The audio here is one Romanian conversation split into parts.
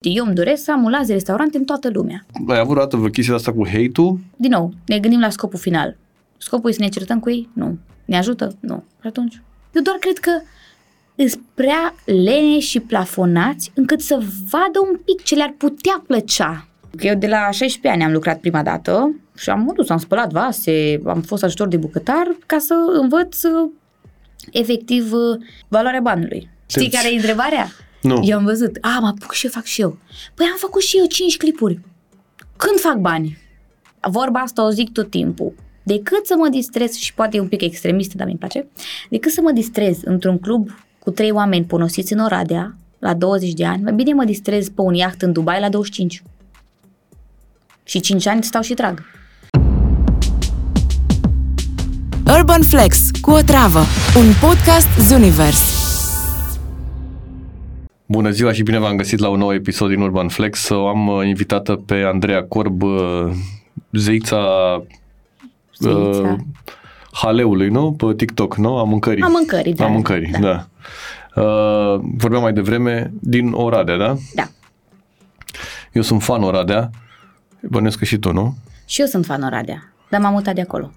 Eu îmi doresc să am un laser restaurant în toată lumea. Ai avut dată vreo chestia asta cu hate-ul? Din nou, ne gândim la scopul final. Scopul e să ne certăm cu ei? Nu. Ne ajută? Nu. Și atunci? Eu doar cred că îs prea lene și plafonați încât să vadă un pic ce le-ar putea plăcea. Eu de la 16 ani am lucrat prima dată și am dus, am spălat vase, am fost ajutor de bucătar ca să învăț uh, efectiv uh, valoarea banului. Știi Deci- care e întrebarea? Nu. Eu am văzut, a, mă apuc și eu fac și eu. Păi am făcut și eu 5 clipuri. Când fac bani? Vorba asta o zic tot timpul. Decât să mă distrez, și poate e un pic extremistă, dar mi-mi place, decât să mă distrez într-un club cu trei oameni ponosiți în Oradea, la 20 de ani, mai bine mă distrez pe un iaht în Dubai la 25. Și 5 ani stau și trag. Urban Flex cu o travă, un podcast Zunivers. Bună ziua și bine v-am găsit la un nou episod din Urban Flex. O am uh, invitată pe Andreea Corb, uh, zeița, Zeița. uh, haleului, nu? Pe TikTok, nu? A mâncării. A mâncării, da. A mâncării, da. da. Uh, vorbeam mai devreme din Oradea, da? Da. Eu sunt fan Oradea. Bănuiesc că și tu, nu? Și eu sunt fan Oradea, dar m-am mutat de acolo.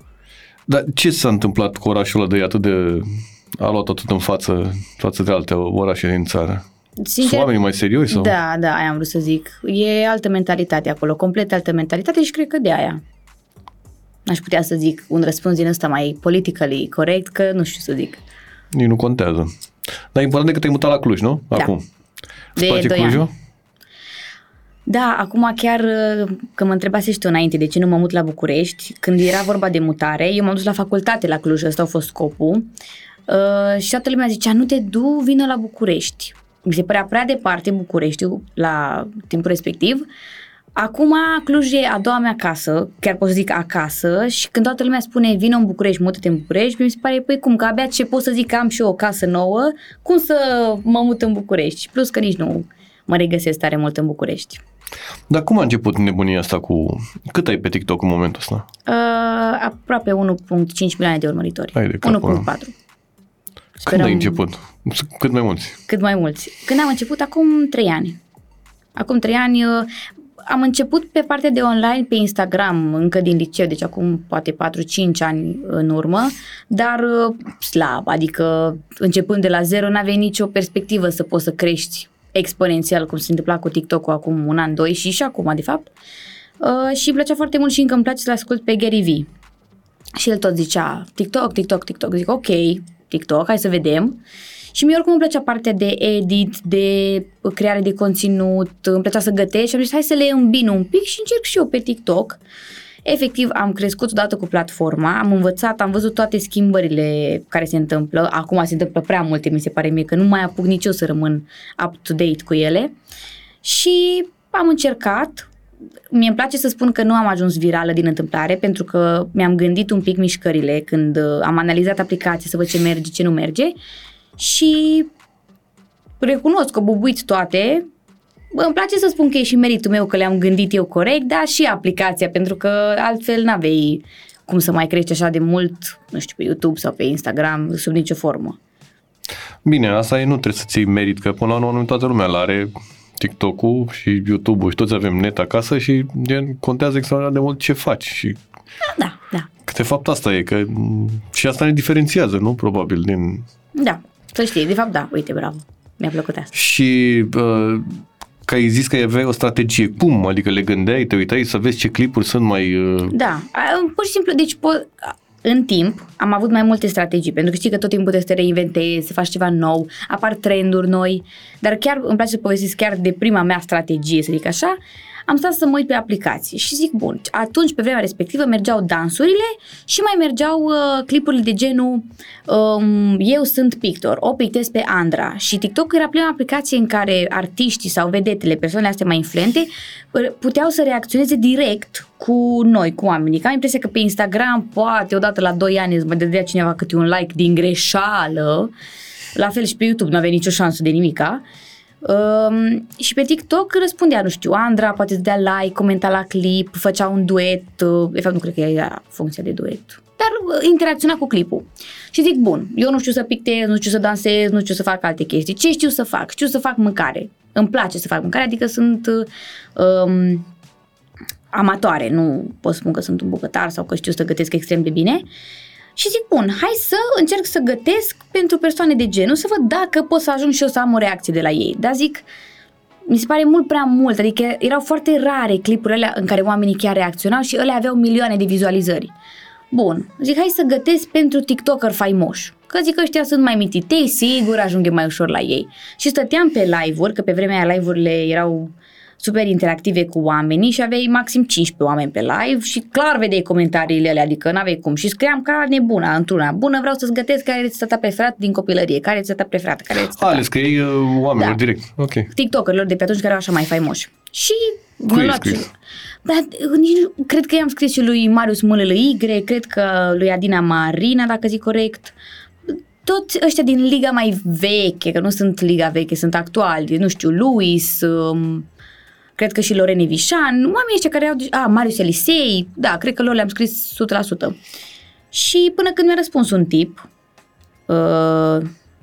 Dar ce s-a întâmplat cu orașul ăla de atât de... A luat atât în față, față de alte orașe din țară? Sunt oamenii mai serioși sau? Da, da, aia am vrut să zic. E altă mentalitate acolo, complet altă mentalitate și cred că de aia. N-aș putea să zic un răspuns din ăsta mai politically corect, că nu știu să zic. Nici nu contează. Dar e important e că te-ai mutat la Cluj, nu? Da. Acum. Îți De place doi Clujul? ani. Da, acum chiar uh, că mă întrebase și tu înainte de ce nu mă mut la București, când era vorba de mutare, eu m-am dus la facultate la Cluj, ăsta a fost scopul, uh, și toată lumea zicea, nu te du, vină la București mi se părea prea departe Bucureștiul la timpul respectiv. Acum Cluj e a doua mea casă, chiar pot să zic acasă, și când toată lumea spune vină în București, mută-te în București, mi se pare, păi cum, că abia ce pot să zic că am și eu o casă nouă, cum să mă mut în București? Plus că nici nu mă regăsesc tare mult în București. Dar cum a început nebunia asta cu... Cât ai pe TikTok în momentul ăsta? Uh, aproape 1.5 milioane de urmăritori. 1.4. Sperăm... Când ai început? Cât mai mulți? Cât mai mulți. Când am început? Acum trei ani. Acum trei ani uh, am început pe partea de online pe Instagram încă din liceu, deci acum poate 4-5 ani în urmă, dar uh, slab, adică începând de la zero n-aveai nicio perspectivă să poți să crești exponențial, cum se întâmpla cu TikTok-ul acum un an, doi și și acum, de fapt. Uh, și îmi plăcea foarte mult și încă îmi place să-l ascult pe Gary Vee. Și el tot zicea TikTok, TikTok, TikTok. Zic, ok, TikTok, hai să vedem. Și mie oricum îmi plăcea partea de edit, de creare de conținut, îmi plăcea să gătesc și am zis hai să le îmbin un pic și încerc și eu pe TikTok. Efectiv, am crescut odată cu platforma, am învățat, am văzut toate schimbările care se întâmplă. Acum se întâmplă prea multe, mi se pare mie, că nu mai apuc nici eu să rămân up-to-date cu ele. Și am încercat, mie îmi place să spun că nu am ajuns virală din întâmplare, pentru că mi-am gândit un pic mișcările când uh, am analizat aplicația să văd ce merge, ce nu merge și recunosc că bubuit toate. Bă, îmi place să spun că e și meritul meu că le-am gândit eu corect, dar și aplicația, pentru că altfel n-avei cum să mai crești așa de mult, nu știu, pe YouTube sau pe Instagram, sub nicio formă. Bine, asta e, nu trebuie să ții merit, că până la urmă toată lumea are TikTok-ul și YouTube-ul și toți avem net acasă și gen, contează extraordinar de mult ce faci și Da, da, că de fapt asta e, că și asta ne diferențiază, nu? Probabil din... da, să știi, de fapt da, uite, bravo, mi-a plăcut asta. Și uh, că ai zis că aveai o strategie. Cum? Adică le gândeai, te uitai să vezi ce clipuri sunt mai... Uh, Da, a, pur și simplu, deci po- în timp am avut mai multe strategii, pentru că știi că tot timpul trebuie să te reinventezi, să faci ceva nou, apar trenduri noi, dar chiar îmi place să povestesc chiar de prima mea strategie, să zic așa, am stat să mă uit pe aplicații și zic, bun, atunci pe vremea respectivă mergeau dansurile și mai mergeau uh, clipurile de genul um, eu sunt pictor, o pictez pe Andra și TikTok era prima aplicație în care artiștii sau vedetele, persoanele astea mai influente, uh, puteau să reacționeze direct cu noi, cu oamenii. Că am impresia că pe Instagram poate odată la 2 ani îți mai dădea cineva câte un like din greșeală, la fel și pe YouTube nu avea nicio șansă de nimica. Um, și pe TikTok răspundea, nu știu, Andra poate să dea like, comenta la clip, făcea un duet, uh, de fapt nu cred că era funcția de duet, dar uh, interacționa cu clipul. Și zic, bun, eu nu știu să pictez, nu știu să dansez, nu știu să fac alte chestii. Ce știu să fac? Știu să fac mâncare. Îmi place să fac mâncare, adică sunt um, amatoare, nu pot spun că sunt un bucătar sau că știu să gătesc extrem de bine. Și zic, bun, hai să încerc să gătesc pentru persoane de genul, să văd dacă pot să ajung și eu să am o reacție de la ei. Dar zic, mi se pare mult prea mult, adică erau foarte rare clipurile alea în care oamenii chiar reacționau și ele aveau milioane de vizualizări. Bun, zic, hai să gătesc pentru TikToker faimoși. Că zic că ăștia sunt mai mititei, sigur ajung mai ușor la ei. Și stăteam pe live-uri, că pe vremea aia live-urile erau super interactive cu oamenii și aveai maxim 15 oameni pe live și clar vedeai comentariile alea, adică n-aveai cum. Și scriam ca nebuna, într-una. Bună, vreau să-ți gătesc care e rețeta preferată din copilărie, care e rețeta preferată, care e rețeta... A, le scriei uh, oamenilor Da. direct. Ok. TikTokerilor de pe atunci care erau așa mai faimoși. Și Cui mi-a ai luat scris? și- Dar nici nu, cred că i-am scris și lui Marius MLY, cred că lui Adina Marina, dacă zic corect. Toți ăștia din liga mai veche, că nu sunt liga veche, sunt actuali, nu știu, Luis, um, cred că și Lorene Vișan, oamenii ăștia care au, a, Marius Elisei, da, cred că lor le-am scris 100%. Și până când mi-a răspuns un tip, uh,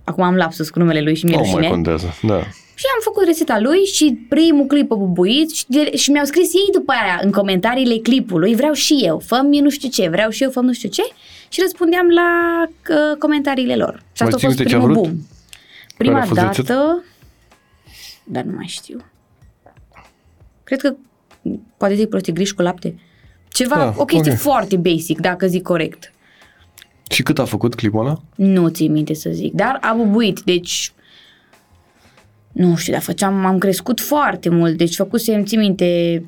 acum am lapsus cu numele lui și mi-e Nu rușine. mai contează, da. Și am făcut rețeta lui și primul clip a bubuit și, de, și mi-au scris ei după aia în comentariile clipului, vreau și eu, fă nu știu ce, vreau și eu, fă nu știu ce și răspundeam la uh, comentariile lor. Și Mai asta a ții fost minte ce a primul vrut? boom. Prima a fost dată, rețeta? dar nu mai știu. Cred că poate zic prostii griși cu lapte. Ceva, Da, o chestie ok. foarte basic, dacă zic corect. Și cât a făcut clipul ăla? Nu ți minte să zic, dar a bubuit, deci nu știu, dar făceam, am crescut foarte mult, deci făcusem, ții minte,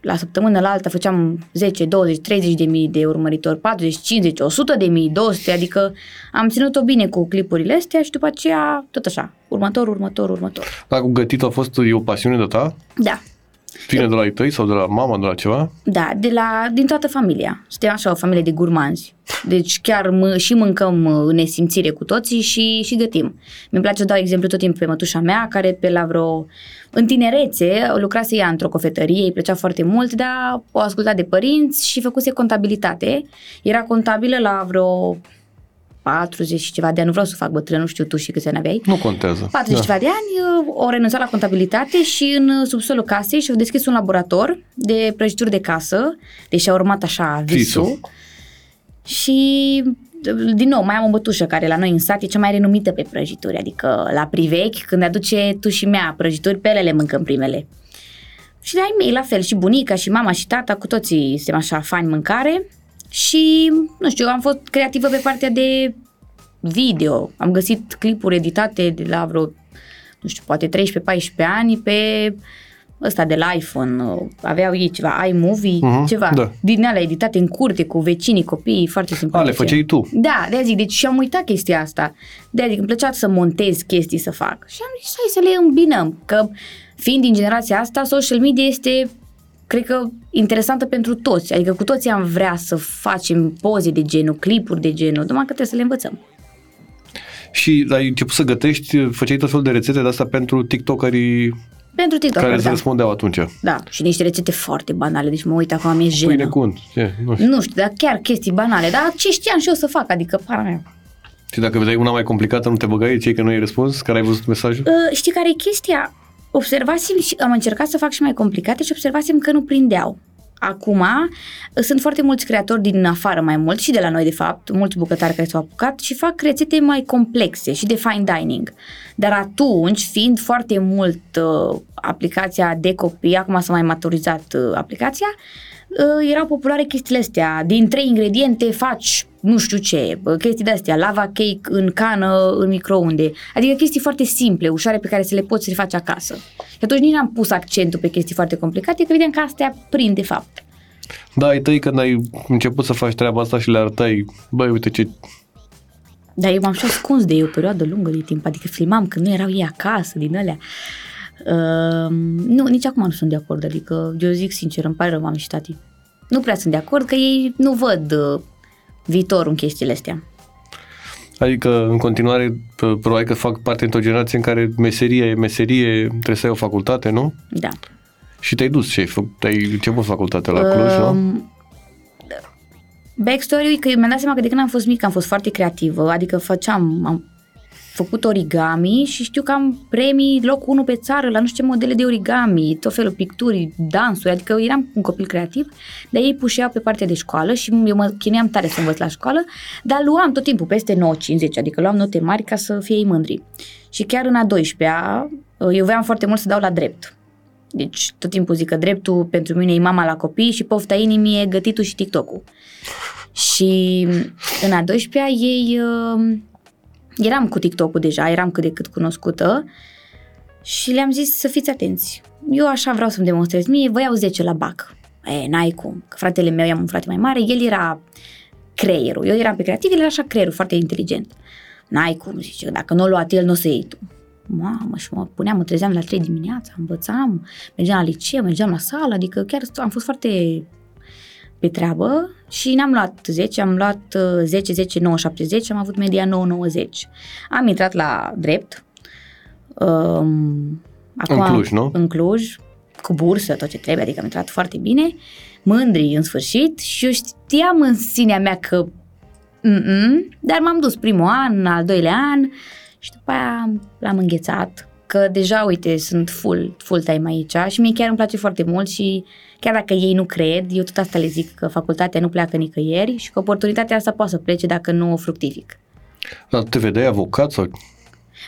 la săptămână la alta făceam 10, 20, 30 de mii de urmăritori, 40, 50, 100 de mii, 200, adică am ținut-o bine cu clipurile astea și după aceea tot așa, următor, următor, următor. Dacă gătit a fost e o pasiune de ta? Da, Vine de la ei tăi sau de la mama, de la ceva? Da, de la, din toată familia. Suntem așa o familie de gurmanzi. Deci chiar mă, și mâncăm uh, în nesimțire cu toții și, și gătim. Mi-mi place să dau exemplu tot timpul pe mătușa mea, care pe la vreo... În tinerețe lucrase ea într-o cofetărie, îi plăcea foarte mult, dar o ascultat de părinți și făcuse contabilitate. Era contabilă la vreo 40 și ceva de ani, nu vreau să fac bătrână, nu știu tu și câți ani aveai. Nu contează. 40 Da. ceva de ani, uh, au renunțat la contabilitate și în uh, subsolul casei și-au deschis un laborator de prăjituri de casă, deci a urmat așa visul. Visul. Și uh, din nou, mai am o bătușă care la noi în sat e cea mai renumită pe prăjituri, adică la privechi, când aduce tu și mea prăjituri, pe ele le mâncăm primele. Și de ai mei, la fel, și bunica, și mama, și tata, cu toții suntem așa fani mâncare și, nu știu, am fost creativă pe partea de video. Am găsit clipuri editate de la vreo, nu știu, poate 13-14 ani pe ăsta de la iPhone. Aveau ei ceva iMovie, Mhm, ceva. da. Din alea editate în curte cu vecinii, copiii, foarte A, simpatice. le făceai tu. Da, de zic, deci și-am uitat chestia asta. de zic, îmi plăcea să montez chestii să fac. Și am zis, hai să le îmbinăm, că fiind din generația asta, social media este, cred că, interesantă pentru toți. Adică cu toții am vrea să facem poze de genul, clipuri de genul, numai că trebuie să le învățăm. Și ai început să gătești, făceai tot felul de rețete de asta pentru tiktokerii Pentru TikTok, care îți da. răspundeau atunci. Da, și niște rețete foarte banale, deci mă uit acum, mi-e jenă. Pâine cu unt. Ce? Nu știu. Nu știu, dar chiar chestii banale, dar ce știam și eu să fac, adică para mea. Și dacă vedeai una mai complicată, nu te băgai, cei că nu ai răspuns, care ai văzut mesajul? Uh, știi care e chestia? Observasem și am încercat să fac și mai complicate și observasem că nu prindeau. Acum uh, sunt foarte mulți creatori din afară mai mult și de la noi de fapt, mulți bucătari care s-au apucat și fac rețete mai complexe și de fine dining. Dar atunci, fiind foarte mult uh, aplicația de copii, acum s-a mai maturizat uh, aplicația, uh, erau populare chestiile astea. Din trei ingrediente faci nu știu ce, bă, chestii de astea, lava cake în cană, în microunde. Adică chestii foarte simple, ușoare pe care să le poți reface acasă. Și atunci nici n-am pus accentul pe chestii foarte complicate, că vedem că astea prind de fapt. Da, ai tăi când ai început să faci treaba asta și le arătai, băi, uite ce... Dar eu m-am și ascuns de ei o perioadă lungă de timp, adică filmam când nu erau ei acasă, din alea. Uh, nu, nici acum nu sunt de acord, adică eu zic sincer, îmi pare rău, mami și tati. Nu prea sunt de acord că ei nu văd uh, viitorul în chestiile astea. Adică, în continuare, p- probabil că fac parte într-o generație în care meserie e meserie, trebuie să ai o facultate, nu? Da. Și te-ai dus și ai, fă, ai început facultatea la Cluj, nu? Um, Backstory-ul e că mi-am dat seama că de când am fost mică am fost foarte creativă, adică făceam, am, făcut origami și știu că am premii loc 1 pe țară la nu știu ce modele de origami, tot felul picturi, dansuri, adică eram un copil creativ, dar ei pușeau pe partea de școală și eu mă chinuiam tare să învăț la școală, dar luam tot timpul peste 9-50, adică luam note mari ca să fie ei mândri. Și chiar în a 12-a, eu voiam foarte mult să dau la drept. Deci tot timpul zic că dreptul pentru mine e mama la copii și pofta inimii e gătitul și TikTok-ul. Și în a 12-a ei uh, eram cu TikTok-ul deja, eram cât de cât cunoscută și le-am zis să fiți atenți. Eu așa vreau să-mi demonstrez mie, vă iau 10 la BAC. E, n-ai cum, că fratele meu, am un frate mai mare, el era creierul, eu eram pe creativ, el era așa creierul, foarte inteligent. N-ai cum, zice, dacă nu o luat el, nu o să iei tu. Mamă, și mă puneam, mă trezeam la 3 dimineața, învățam, mergeam la liceu, mergeam la sală, adică chiar am fost foarte pe treabă și n-am luat 10, am luat 10, 10, 9, 70, am avut media 9, 90. Am intrat la drept. Um, acum, în Cluj, nu? În Cluj, cu bursă, tot ce trebuie, adică am intrat foarte bine, mândri în sfârșit și eu știam în sinea mea că Mm-mm, dar m-am dus primul an, al doilea an și după aia l-am înghețat că deja, uite, sunt full, full time aici și mie chiar îmi place foarte mult și chiar dacă ei nu cred, eu tot asta le zic că facultatea nu pleacă nicăieri și că oportunitatea asta poate să plece dacă nu o fructific. Dar te vedeai avocat sau?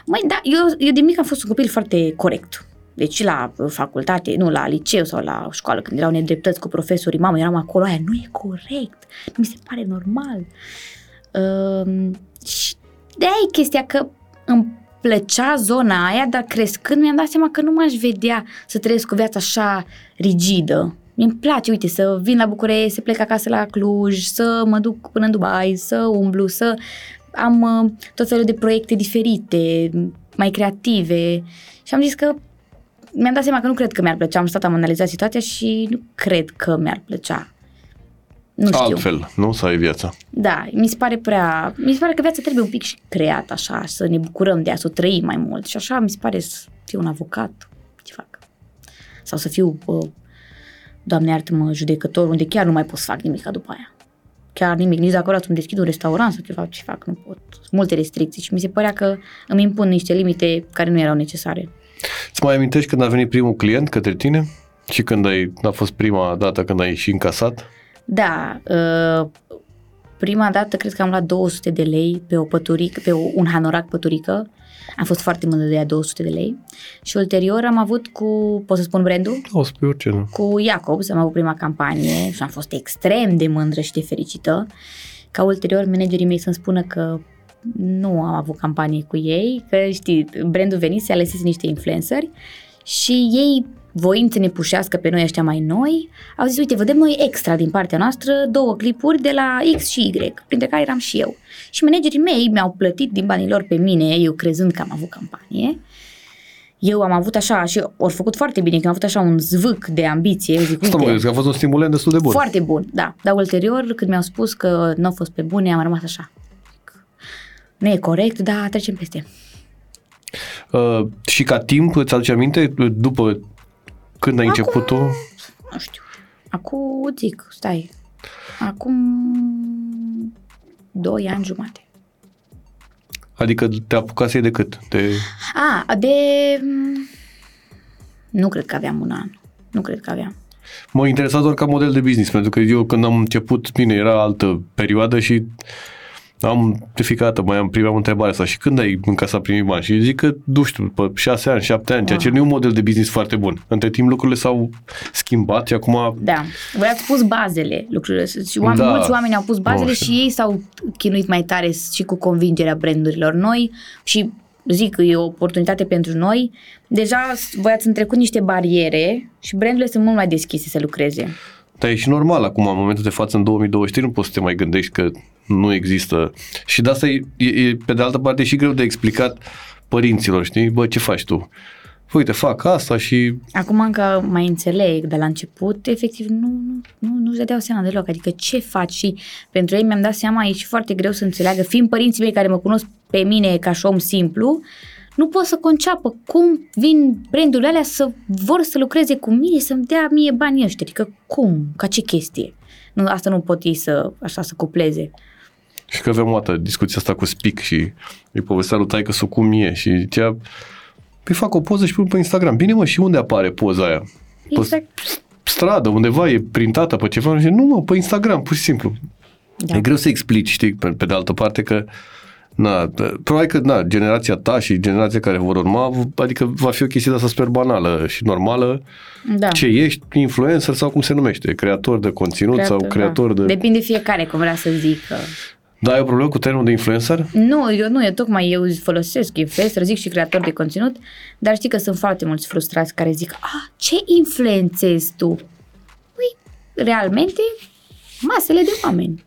Măi, da, eu, eu de mic am fost un copil foarte corect. Deci la facultate, nu, la liceu sau la școală, când erau nedreptăți cu profesorii, mamă, eram acolo, aia nu e corect, nu mi se pare normal. Uh, și de aia e chestia că îmi plăcea zona aia, dar crescând mi-am dat seama că nu m-aș vedea să trăiesc o viață așa rigidă. Mi-mi place, uite, să vin la București, să plec acasă la Cluj, să mă duc până în Dubai, să umblu, să am uh, tot felul de proiecte diferite, mai creative. Și am zis că mi-am dat seama că nu cred că mi-ar plăcea. Am stat, am analizat situația și nu cred că mi-ar plăcea nu știu. Altfel, nu? Să ai viața. Da, mi se pare prea... Mi se pare că viața trebuie un pic și creat așa, să ne bucurăm de ea, să o trăim mai mult. Și așa mi se pare să fiu un avocat. Ce fac? Sau să fiu, bă, doamne iartă-mă, judecător, unde chiar nu mai pot să fac nimic după aia. Chiar nimic, nici dacă vreau să-mi deschid un restaurant sau ceva, ce fac, nu pot. Sunt multe restricții și mi se părea că îmi impun niște limite care nu erau necesare. Îți mai amintești când a venit primul client către tine? Și când ai, a fost prima dată când ai și încasat? Da, uh, prima dată cred că am luat 200 de lei pe o păturică, pe un hanorac păturică. Am fost foarte mândră de ea 200 de lei. Și ulterior am avut cu, pot să spun brandul? O spui orice, nu. Cu Jacobs, am avut prima campanie și am fost extrem de mândră și de fericită. Ca ulterior managerii mei să-mi spună că nu am avut campanie cu ei, că știi, brandul venise, alesese niște influenceri și ei voind să ne pușească pe noi ăștia mai noi, au zis, uite, vedem noi extra din partea noastră două clipuri de la X și Y, printre care eram și eu. Și managerii mei mi-au plătit din banii lor pe mine, eu crezând că am avut campanie. Eu am avut așa, și au făcut foarte bine, că am avut așa un zvâc de ambiție. Eu zic, Asta mă că a fost un stimulant destul de bun. Foarte bun, da. Dar ulterior, când mi-au spus că nu au fost pe bune, am rămas așa. Nu e corect, dar trecem peste. Uh, și ca timp, îți aduce aminte, după când ai Acum, început tu? Nu știu. Acum zic, stai. Acum doi ani jumate. Adică te apucase de cât? De... A, de... Nu cred că aveam un an. Nu cred că aveam. M-a interesat doar ca model de business, pentru că eu când am început, bine, era altă perioadă și am de fiecare dată mai am prima întrebare asta și când ai încasat primii bani? Și zic că, nu știu, după șase ani, șapte ani, ceea ce nu e un model de business foarte bun. Între timp lucrurile s-au schimbat și acum... Da, voi ați pus bazele lucrurile și oameni, da. mulți oameni au pus bazele no, și ei s-au chinuit mai tare și cu convingerea brandurilor noi și zic că e o oportunitate pentru noi. Deja voi ați întrecut niște bariere și brandurile sunt mult mai deschise să lucreze. Dar e și normal acum, în momentul de față, în 2023, nu poți să te mai gândești că nu există. Și de asta e, e, pe de altă parte, și greu de explicat părinților, știi? Bă, ce faci tu? Uite, fac asta și... Acum încă mai înțeleg, de la început, efectiv, nu, nu, nu, nu-și dădeau seama deloc. Adică ce faci? Și pentru ei mi-am dat seama, e și foarte greu să înțeleagă, fiind părinții mei care mă cunosc pe mine ca și om simplu, nu pot să conceapă cum vin brandurile alea să vor să lucreze cu mine, să-mi dea mie banii ăștia. Adică cum? Ca ce chestie? Nu, asta nu pot ei să, așa, să cupleze. Și că aveam o dată discuția asta cu Spic și îi povestea lui taică să cum e și zicea, păi fac o poză și pun pe Instagram. Bine mă, și unde apare poza aia? Pe Exact. stradă, undeva e printată pe ceva. Și nu mă, pe Instagram, pur și simplu. Da. E greu să explici, știi, pe, pe de altă parte că Na, probabil că na, generația ta și generația care vor urma, adică va fi o chestie de asta super banală și normală. Da. Ce ești, influencer sau cum se numește, creator de conținut Creator, sau creator da. de... Depinde fiecare cum vrea să zică. Da, ai o problemă cu termenul de influencer? Nu, eu nu, eu tocmai eu folosesc influencer, zic și creator de conținut, dar știi că sunt foarte mulți frustrați care zic, a, ce influențezi tu? Păi, realmente, masele de oameni.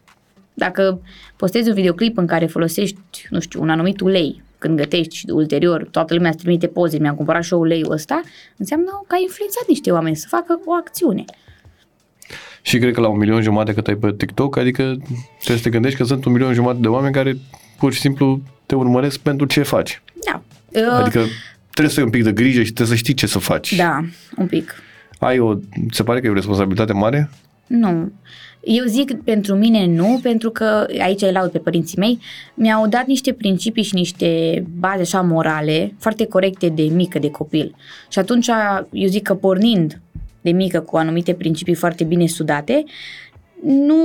Dacă postezi un videoclip în care folosești, nu știu, un anumit ulei, când gătești și ulterior toată lumea îți trimite poze, mi-am cumpărat și eu uleiul ăsta, înseamnă că ai influențat niște oameni să facă o acțiune. Și cred că la un milion jumate cât ai pe TikTok, adică trebuie să te gândești că sunt un milion jumate de oameni care pur și simplu te urmăresc pentru ce faci. Da. Adică trebuie să ai un pic de grijă și trebuie să știi ce să faci. Da, un pic. Ai o, se pare că e o responsabilitate mare? Nu. Eu zic pentru mine nu, pentru că aici îi laud pe părinții mei, mi-au dat niște principii și niște baze așa morale foarte corecte de mică, de copil. Și atunci eu zic că pornind de mică cu anumite principii foarte bine sudate, nu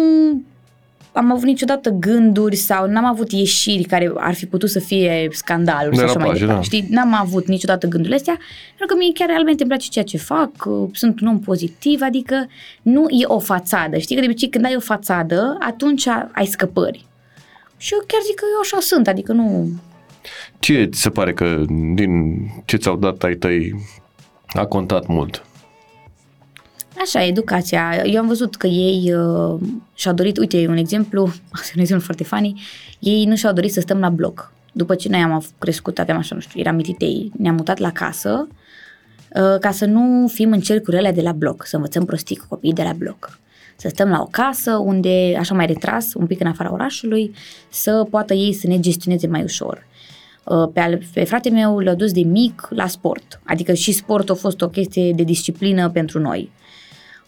am avut niciodată gânduri sau n-am avut ieșiri care ar fi putut să fie scandaluri și așa mai Derapaje, departe. da. Știi, n-am avut niciodată gândurile astea, pentru că mie chiar realmente îmi place ceea ce fac, uh, sunt un om pozitiv, adică nu e o fațadă. Știi că de obicei când ai o fațadă, atunci ai scăpări. Și eu chiar zic că eu așa sunt, adică nu... Ce ți se pare că din ce ți-au dat ai tăi a contat mult? Așa, educația. Eu am văzut că ei uh, și-au dorit, uite, un exemplu, asta e un exemplu foarte funny, ei nu și-au dorit să stăm la bloc. După ce noi am crescut, aveam așa, nu știu, eram mititei, ne-am mutat la casă uh, ca să nu fim în cercurile de la bloc, să învățăm prostii cu copiii de la bloc. Să stăm la o casă unde, așa mai retras, un pic în afara orașului, să poată ei să ne gestioneze mai ușor. Uh, Pe, al, pe frate meu l-a dus de mic la sport, adică și sportul a fost o chestie de disciplină pentru noi.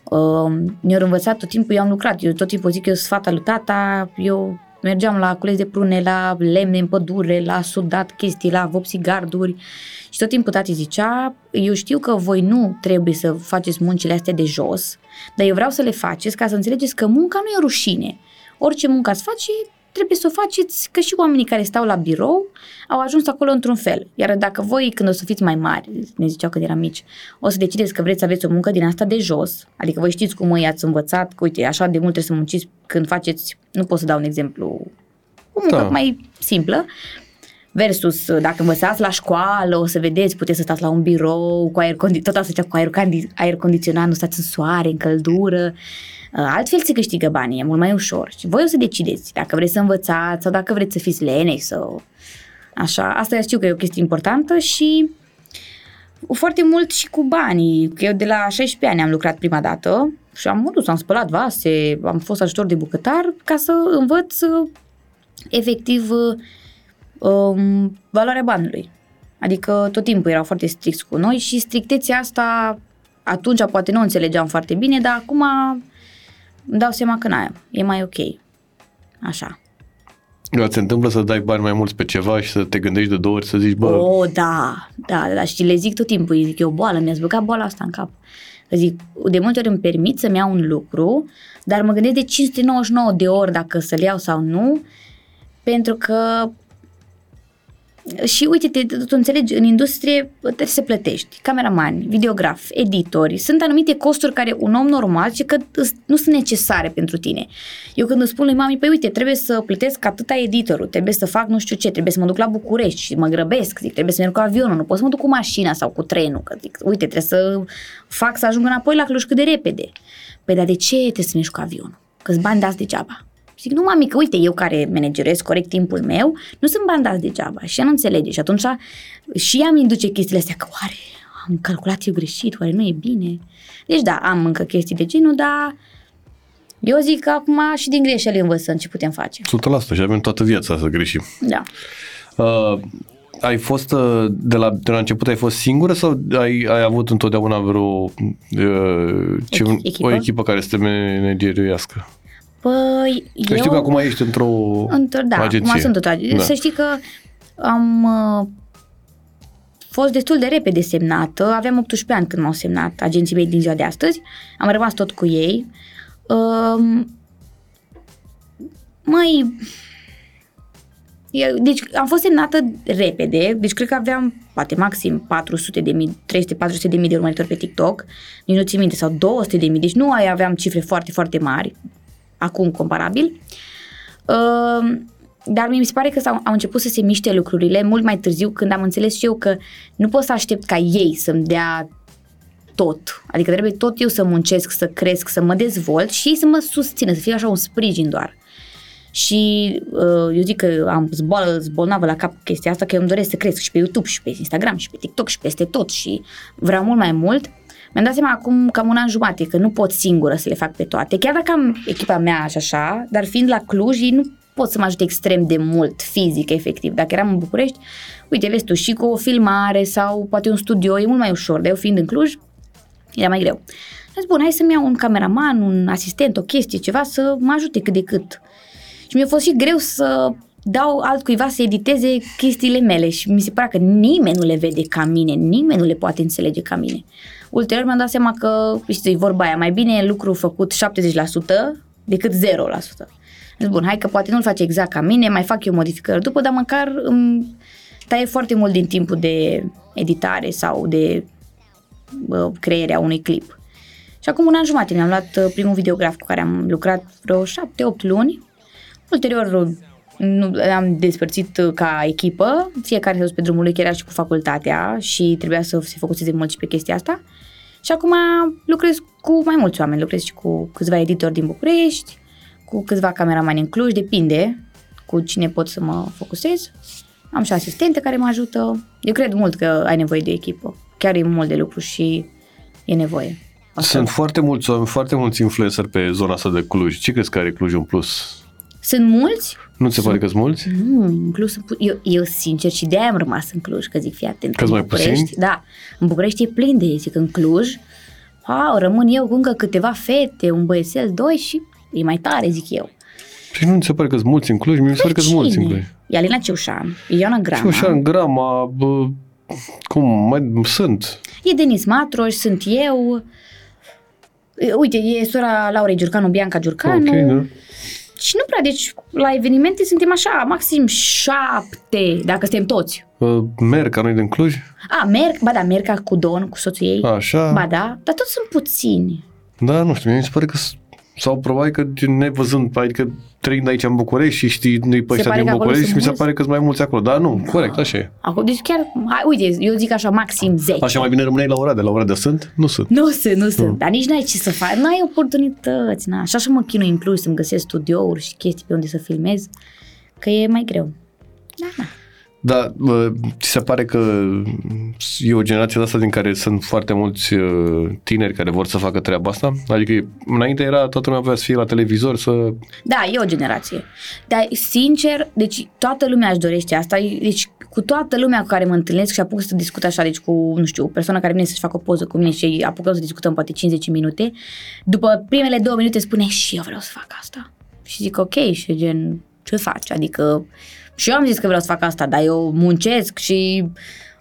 Uh, ne-au învățat tot timpul, eu am lucrat, eu tot timpul zic, eu sunt fata lui tata, eu mergeam la cules de prune, la lemne în pădure, la sudat chestii, la vopsi garduri și tot timpul tati zicea, eu știu că voi nu trebuie să faceți muncile astea de jos, dar eu vreau să le faceți ca să înțelegeți că munca nu e o rușine. Orice muncă ați face, trebuie să o faceți, că și oamenii care stau la birou au ajuns acolo într-un fel. Iar dacă voi, când o să fiți mai mari, ne ziceau când eram mici, o să decideți că vreți să aveți o muncă din asta de jos, adică voi știți cum i-ați învățat, că uite, așa de mult trebuie să munciți când faceți, nu pot să dau un exemplu, o muncă Da. mai simplă, versus dacă învățați la școală, o să vedeți, puteți să stați la un birou cu aer condi- tot asta zicea, cu aer, condi- aer condiționat, nu stați în soare, în căldură. Uh, Altfel se câștigă banii, e mult mai ușor. Și voi o să decideți dacă vreți să învățați sau dacă vreți să fiți lene sau așa. Asta știu că e o chestie importantă și foarte mult și cu banii. Că eu de la 16 ani am lucrat prima dată și am dus, am spălat vase, am fost ajutor de bucătar ca să învăț uh, efectiv um, valoarea banului. Adică tot timpul erau foarte stricți cu noi și strictețea asta atunci poate nu o înțelegeam foarte bine, dar acum îmi dau seama că n e mai ok. Așa. Dar se întâmplă să dai bani mai mulți pe ceva și să te gândești de două ori să zici, bă, Oh, da, da, da, și le zic tot timpul, îi zic, e o boală, mi-a zbăgat boala asta în cap. Că zic, de multe ori îmi permit să-mi iau un lucru, dar mă gândesc de 599 de ori dacă să-l iau sau nu, pentru că și uite, te, tu înțelegi, în industrie trebuie să plătești cameramani, videografi, editori. Sunt anumite costuri care un om normal și că îs- nu sunt necesare pentru tine. Eu când îmi spun lui mami, păi uite, trebuie să plătesc atâta editorul, trebuie să fac nu știu ce, trebuie să mă duc la București și mă grăbesc, zic, trebuie să merg cu avionul, nu pot să mă duc cu mașina sau cu trenul, că zic, uite, trebuie să fac să ajung înapoi la Cluj cât de repede. Păi dar de ce trebuie să mergi cu avionul? Că-ți bani dați degeaba. Zic, nu mami, că uite, eu care managerez corect timpul meu, nu sunt bani dați degeaba și ea nu înțelege. Și atunci și ea mi induce chestiile astea, că oare am calculat eu greșit, oare nu e bine? Deci da, am încă chestii de genul, dar eu zic că acum și din greșeli învățăm ce putem face. 100% și avem toată viața să greșim. Da. Uh, ai fost, uh, de la, de la început ai fost singură sau ai, ai avut întotdeauna vreo uh, ce, Echi- echipă? o echipă care să te manageriască? Păi, Că eu... știu că acum ești într-o Într- da, agenție. acum sunt într-o agenție. Da. Să știi că am uh, fost destul de repede semnată. Aveam 18 ani când m-au semnat agenții mei din ziua de astăzi. Am rămas tot cu ei. Uh, mai... Eu, deci am fost semnată repede, deci cred că aveam poate maxim 400 de mii, 300-400 de mii de urmăritori pe TikTok, nici nu țin minte, sau 200 de mii, deci nu ai aveam cifre foarte, foarte mari, acum comparabil. Uh, dar mi se pare că s-au, au început să se miște lucrurile mult mai târziu când am înțeles și eu că nu pot să aștept ca ei să-mi dea tot. Adică trebuie tot eu să muncesc, să cresc, să mă dezvolt și ei să mă susțină, să fie așa un sprijin doar. Și uh, eu zic că am zboală, zbolnavă la cap chestia asta, că eu îmi doresc să cresc și pe YouTube și pe Instagram și pe TikTok și peste tot și vreau mult mai mult. Mi-am dat seama acum cam un an jumate că nu pot singură să le fac pe toate. Chiar dacă am echipa mea și așa, dar fiind la Cluj, ei nu pot să mă ajute extrem de mult fizic, efectiv. Dacă eram în București, uite, vezi tu, și cu o filmare sau poate un studio, e mult mai ușor, dar eu fiind în Cluj, era mai greu. Am zis, bun, hai să-mi iau un cameraman, un asistent, o chestie, ceva să mă ajute cât de cât. Și mi-a fost și greu să dau altcuiva să editeze chestiile mele și mi se părea că nimeni nu le vede ca mine, nimeni nu le poate înțelege ca mine. Ulterior mi-am dat seama că, știți, vorba aia, mai bine e lucru făcut 70% decât 0%. Zis, bun, hai că poate nu-l face exact ca mine, mai fac eu modificări după, dar măcar îmi taie foarte mult din timpul de editare sau de bă, crearea unui clip. Și acum un an jumate mi-am luat uh, primul videograf cu care am lucrat vreo 7-8 luni. Ulterior nu, am despărțit uh, ca echipă, fiecare s-a dus pe drumul lui, chiar era și cu facultatea și trebuia să se focuseze mult și pe chestia asta. Și acum lucrez cu mai mulți oameni, lucrez și cu câțiva editori din București, cu câțiva cameramani în Cluj, depinde cu cine pot să mă focusez. Am și asistente care mă ajută. Eu cred mult că ai nevoie de echipă. Chiar e mult de lucru și e nevoie. Asta. Sunt foarte mulți oameni, foarte mulți influencer pe zona asta de Cluj. Ce crezi că are Cluj în plus? Sunt mulți? Nu ți se pare că sunt mulți? Nu, în Cluj sunt pu- eu, eu sincer și de-aia am rămas în Cluj, că zic, fii atent. Că-s în mai București, puțini? Da, în București e plin de ei, zic, în Cluj, au, rămân eu cu încă câteva fete, un băiețel, doi și e mai tare, zic eu. Și nu ți se pare că sunt mulți în Cluj? Mi se pare că sunt mulți în Cluj. E Alina Ceușan, e Ioana Grama, Și așa, în grama, bă, cum, mai sunt. e Denis Matroș, sunt eu, E, uite, e sora Laurei Giurcanu, Bianca Giurcanu. Ok, da. Și nu prea, deci la evenimente suntem așa, maxim șapte, dacă suntem toți. Uh, Merca, nu din Cluj? A, merg, ba da, Merca cu Don, cu soțul ei. Așa. Ba da, dar toți sunt puțini. Da, nu știu, mie mi se pare că s- sau probabil că gen, nevăzând, adică trăind aici în București și știi nu pe ăștia pare din că acolo București, sunt mi se mulți? pare că sunt mai mulți acolo. Dar nu, corect, așa e. Acum, deci chiar, hai, uite, eu zic așa, maxim 10. Așa mai bine rămâneai la Oradea. La Oradea sunt? Nu sunt. Nu sunt, nu sunt, dar nici n-ai ce să faci, n-ai oportunități, na. Și așa mă chinui în Cluj să-mi găsesc studiouri și chestii pe unde să filmez, că e mai greu. Da, da. Dar bă, ți se pare că e o generație de asta din care sunt foarte mulți uh, tineri care vor să facă treaba asta? Adică înainte era toată lumea avea să fie la televizor, să... Da, e o generație. Dar, sincer, deci toată lumea își dorește asta. Deci, cu toată lumea cu care mă întâlnesc și apuc să discut așa, deci cu, nu știu, o persoană care vine să-și facă o poză cu mine și apucăm să discutăm poate 50 minute, după primele două minute spune și eu vreau să fac asta. Și zic ok, și gen, ce faci? Adică, și eu am zis că vreau să fac asta, dar eu muncesc și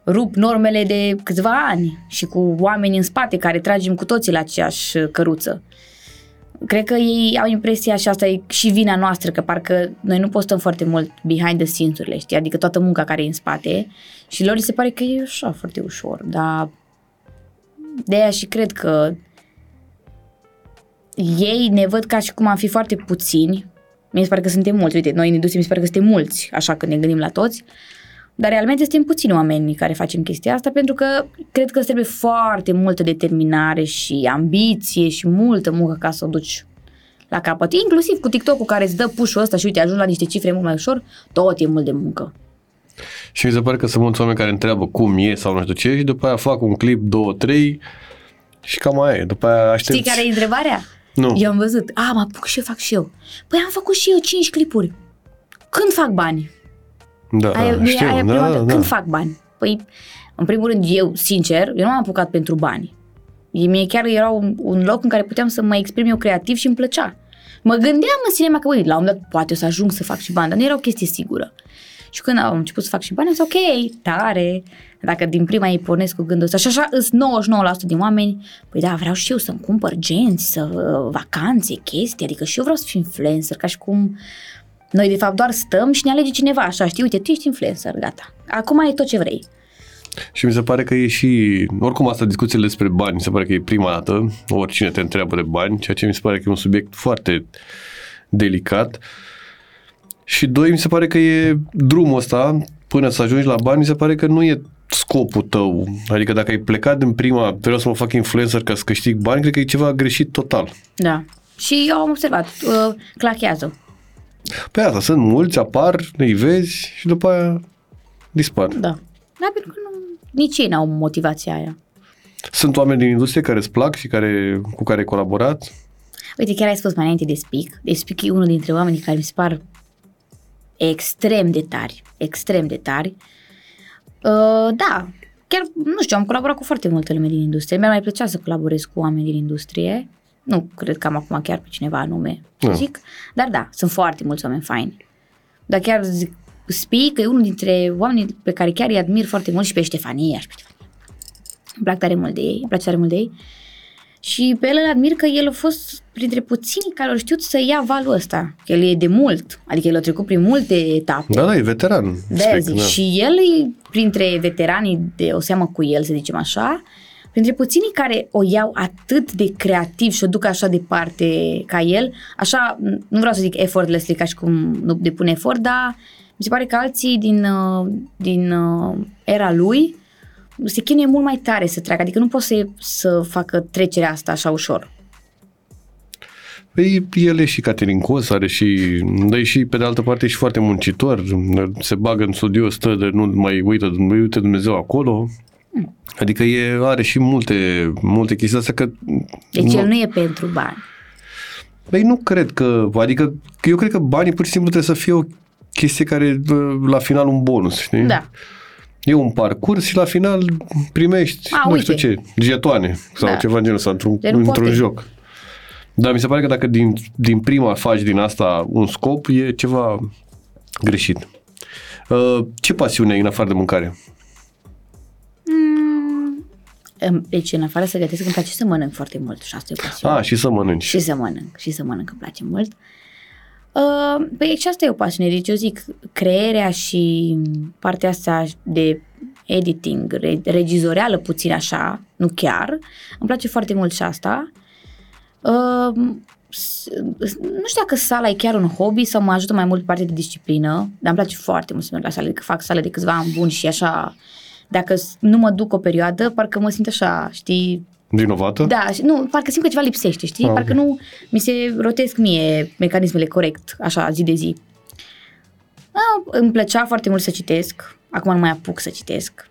rup normele de câțiva ani și cu oameni în spate care tragem cu toții la aceeași căruță. Cred că ei au impresia și asta e și vina noastră, că parcă noi nu postăm foarte mult behind the scenes-urile, știi? Adică toată munca care e în spate și lor li se pare că e așa foarte ușor, dar de aia și cred că ei ne văd ca și cum am fi foarte puțini. Mi se pare că suntem mulți. Uite, noi în industrie mi se pare că suntem mulți, așa că ne gândim la toți. Dar realmente suntem puțini oameni care facem chestia asta pentru că cred că îți trebuie foarte multă determinare și ambiție și multă muncă ca să o duci la capăt. Inclusiv cu TikTok-ul care îți dă pușul ăsta și uite, ajungi la niște cifre mult mai ușor, tot e mult de muncă. Și mi se pare că sunt mulți oameni care întreabă cum e sau nu știu ce și după aia fac un clip, două, trei și cam aia e. După aia aștepți... Știi care e întrebarea? Nu. Eu am văzut, a, mă apuc și eu fac și eu. Păi am făcut și eu 5 clipuri. Când fac bani? Da, Aia, nu e știu, aia da, prima da, dată. da. Când fac bani? Păi, în primul rând, eu, sincer, eu nu m-am apucat pentru bani. E- Mie chiar era un, un loc în care puteam să mă exprim eu creativ și îmi plăcea. Mă gândeam în sinema că, uite, la un moment dat poate o să ajung să fac și bani, dar nu era o chestie sigură. Și când am început să fac și bani, am zis, ok, tare, dacă din prima ei pornesc cu gândul ăsta. Și așa îs 99% din oameni, păi da, vreau și eu să-mi cumpăr genți, să, vacanțe, chestii, adică și eu vreau să fiu influencer, ca și cum noi de fapt doar stăm și ne alege cineva așa, știi, uite, tu ești influencer, gata. Acum ai tot ce vrei. Și mi se pare că e și, oricum asta discuțiile despre bani, mi se pare că e prima dată, oricine te întreabă de bani, ceea ce mi se pare că e un subiect foarte delicat. Și doi, mi se pare că e drumul ăsta, până să ajungi la bani, mi se pare că nu e scopul tău. Adică dacă ai plecat din prima, vreau să mă fac influencer ca să câștig bani, cred că e ceva greșit total. Da. Și eu am observat, uh, clachează. Pe asta sunt mulți, apar, îi vezi și după aia dispar. Da. Da, pentru că nu, nici ei n-au motivația aia. Sunt oameni din industrie care îți plac și care, cu care ai colaborat? Uite, chiar ai spus mai înainte de Speak. De Speak e unul dintre oamenii care mi se par extrem de tari. Extrem de tari. Uh, da, chiar, nu știu, am colaborat cu foarte multe lume din industrie. Mi-ar mai plăcea să colaborez cu oameni din industrie. Nu cred că am acum chiar pe cineva anume, să Da. zic. Dar da, sunt foarte mulți oameni faini. Dar chiar zic, Speak e unul dintre oamenii pe care chiar îi admir foarte mult și pe Ștefania. Și pe Ștefania. Îmi plac tare mult de ei, îmi place tare mult de ei. Și pe el îl admir că el a fost printre puținii care au știut să ia valul ăsta. Că el e de mult, adică el a trecut prin multe etape. Da, da, e veteran. De Spec, zic. da. Și el e printre veteranii de o seamă cu el, să zicem așa, printre puținii care o iau atât de creativ și o duc așa departe ca el, așa, nu vreau să zic effortlessly ca și cum nu depune efort, dar mi se pare că alții din, uh, din uh, era lui se chinuie mult mai tare să treacă, adică nu poți să, să facă trecerea asta așa ușor. Păi el e și caterincos, are și, dar e și pe de altă parte e și foarte muncitor, se bagă în studio, stă de nu mai uită, nu uite Dumnezeu acolo. Adică e, are și multe, multe chestii astea că... Deci el nu e pentru bani. Păi nu cred că, adică eu cred că banii pur și simplu trebuie să fie o chestie care bă, la final un bonus, știi? Da. E un parcurs și la final primești, A, nu uite. știu ce, jetoane sau Da. ceva în genul ăsta, într-un, Gen într-un poate. joc. Dar mi se pare că dacă din, din prima faci din asta un scop, e ceva greșit. Uh, ce pasiune ai în afară de mâncare? Mm, Îmi- Deci, în afară să gătesc, îmi place să mănânc foarte mult și asta e o pasiune. Ah, și să mănânci. Și să mănânc, și să mănânc îmi place mult. Uh, păi și asta e o pasiune, deci eu zic crearea și partea asta de editing, re- regizoreală puțin așa, nu chiar, îmi place foarte mult și asta. Uh, s- nu știu dacă sala e chiar un hobby sau mă ajută mai mult pe partea de disciplină, dar îmi place foarte mult să merg la sală, adică fac sală de câțiva ani buni și așa, dacă s- nu mă duc o perioadă, parcă mă simt așa, știi, Vinovată? da, și nu, parcă simt că ceva lipsește, știi? Ah, parcă ok. nu mi se rotesc mie mecanismele corect, așa, zi de zi. Da, îmi plăcea foarte mult să citesc, acum nu mai apuc să citesc.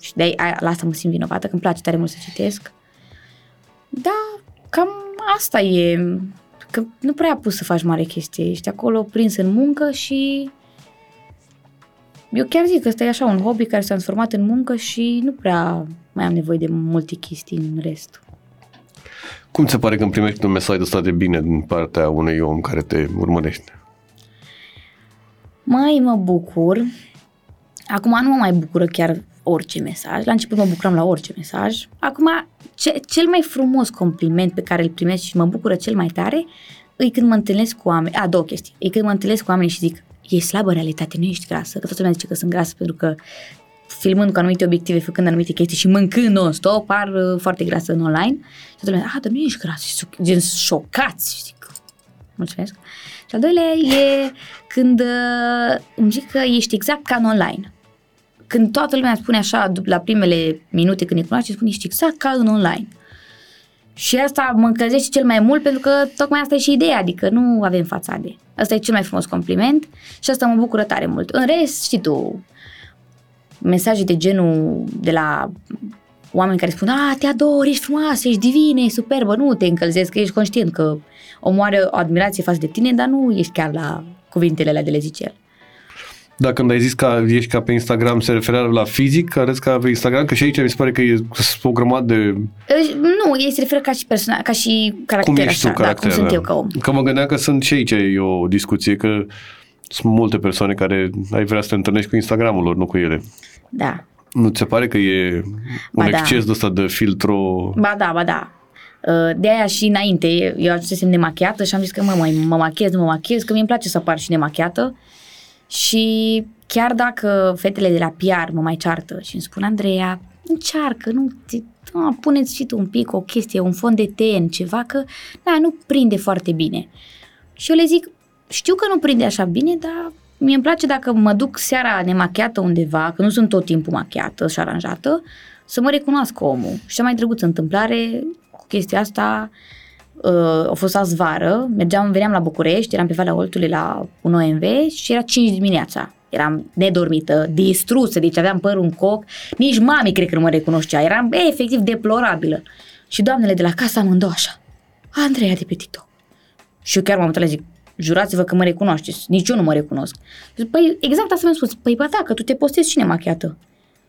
Și de aia, la asta mă simt vinovată, că îmi place tare mult să citesc. Da, cam asta e, că nu prea pus să faci mare chestie, ești acolo prins în muncă și eu chiar zic că ăsta e așa un hobby care s-a transformat în muncă și nu prea mai am nevoie de multe chestii în rest. Cum ți se pare când primești un mesaj ăsta de bine din partea unui om care te urmărește? Mai mă bucur. Acum nu mă mai bucură chiar orice mesaj. La început mă bucuram la orice mesaj. Acum, ce, cel mai frumos compliment pe care îl primesc și mă bucură cel mai tare e când mă întâlnesc cu oameni. A, două chestii. E când mă întâlnesc cu oameni și zic, e slabă în realitate, nu ești grasă. Că toată lumea zice că sunt grasă pentru că filmând cu anumite obiective, făcând anumite chestii și mâncând non-stop, par uh, foarte grasă în online. Și toată lumea, a, dar nu ești grasă. Și sunt gen șocați. Și zic, mulțumesc. Și al doilea e când uh, îmi zic că ești exact ca în online. Când toată lumea spune așa, dup- la primele minute când ne cunoaște, spune ești exact ca în online. Și asta mă încălzește cel mai mult pentru că tocmai asta e și ideea, adică nu avem fațade. Asta e cel mai frumos compliment și asta mă bucură tare mult. În rest, știi tu, mesaje de genul de la oameni care spun, a, te ador, ești frumoasă, ești divină, ești superbă, nu te încălzesc, că ești conștient că omul are o admirație față de tine, dar nu ești chiar la cuvintele alea de le zice el. Da, când ai zis că ești ca pe Instagram, se referea la fizic, că arăți ca pe Instagram, că și aici mi se pare că e o grămadă de... Uh, Nu, ei se referă ca și persoana, ca și caracter Cum ești așa, tu, caracter, da, cum sunt da. eu ca om. Că mă gândeam că sunt și aici e o discuție, că sunt multe persoane care ai vrea să te întâlnești cu Instagramul lor, nu cu ele. Da. Nu ți se pare că e un Ba da. exces de ăsta de filtru? Ba da, ba da. Uh, De aia și înainte, eu ajunsesem nemachiată și am zis că mă, mă, mă machiez, nu mă machiez, că mi-e place să apar și nemachiată. Și chiar dacă fetele de la PR mă mai ceartă și îmi spun, Andreea, încearcă, nu, te, a, puneți și tu un pic o chestie, un fond de ten, ceva, că da, nu prinde foarte bine. Și eu le zic, știu că nu prinde așa bine, dar mie îmi place dacă mă duc seara nemachiată undeva, că nu sunt tot timpul machiată și aranjată, să mă recunoască omul. Și cea mai drăguță întâmplare cu chestia asta uh, a fost azi vară, mergeam, veneam la București, eram pe Valea Oltului la un OMV și era 5 dimineața. Eram nedormită, distrusă, deci aveam părul în coc, nici mami cred că nu mă recunoștea, eram e, efectiv deplorabilă. Și doamnele de la casă amândouă așa, Andreea de pe TikTok. Și eu chiar m-am uitat la zic, jurați-vă că mă recunoașteți, nici eu nu mă recunosc. Zic, păi exact asta mi-am spus, păi ba da, că tu te postezi și nemachiată.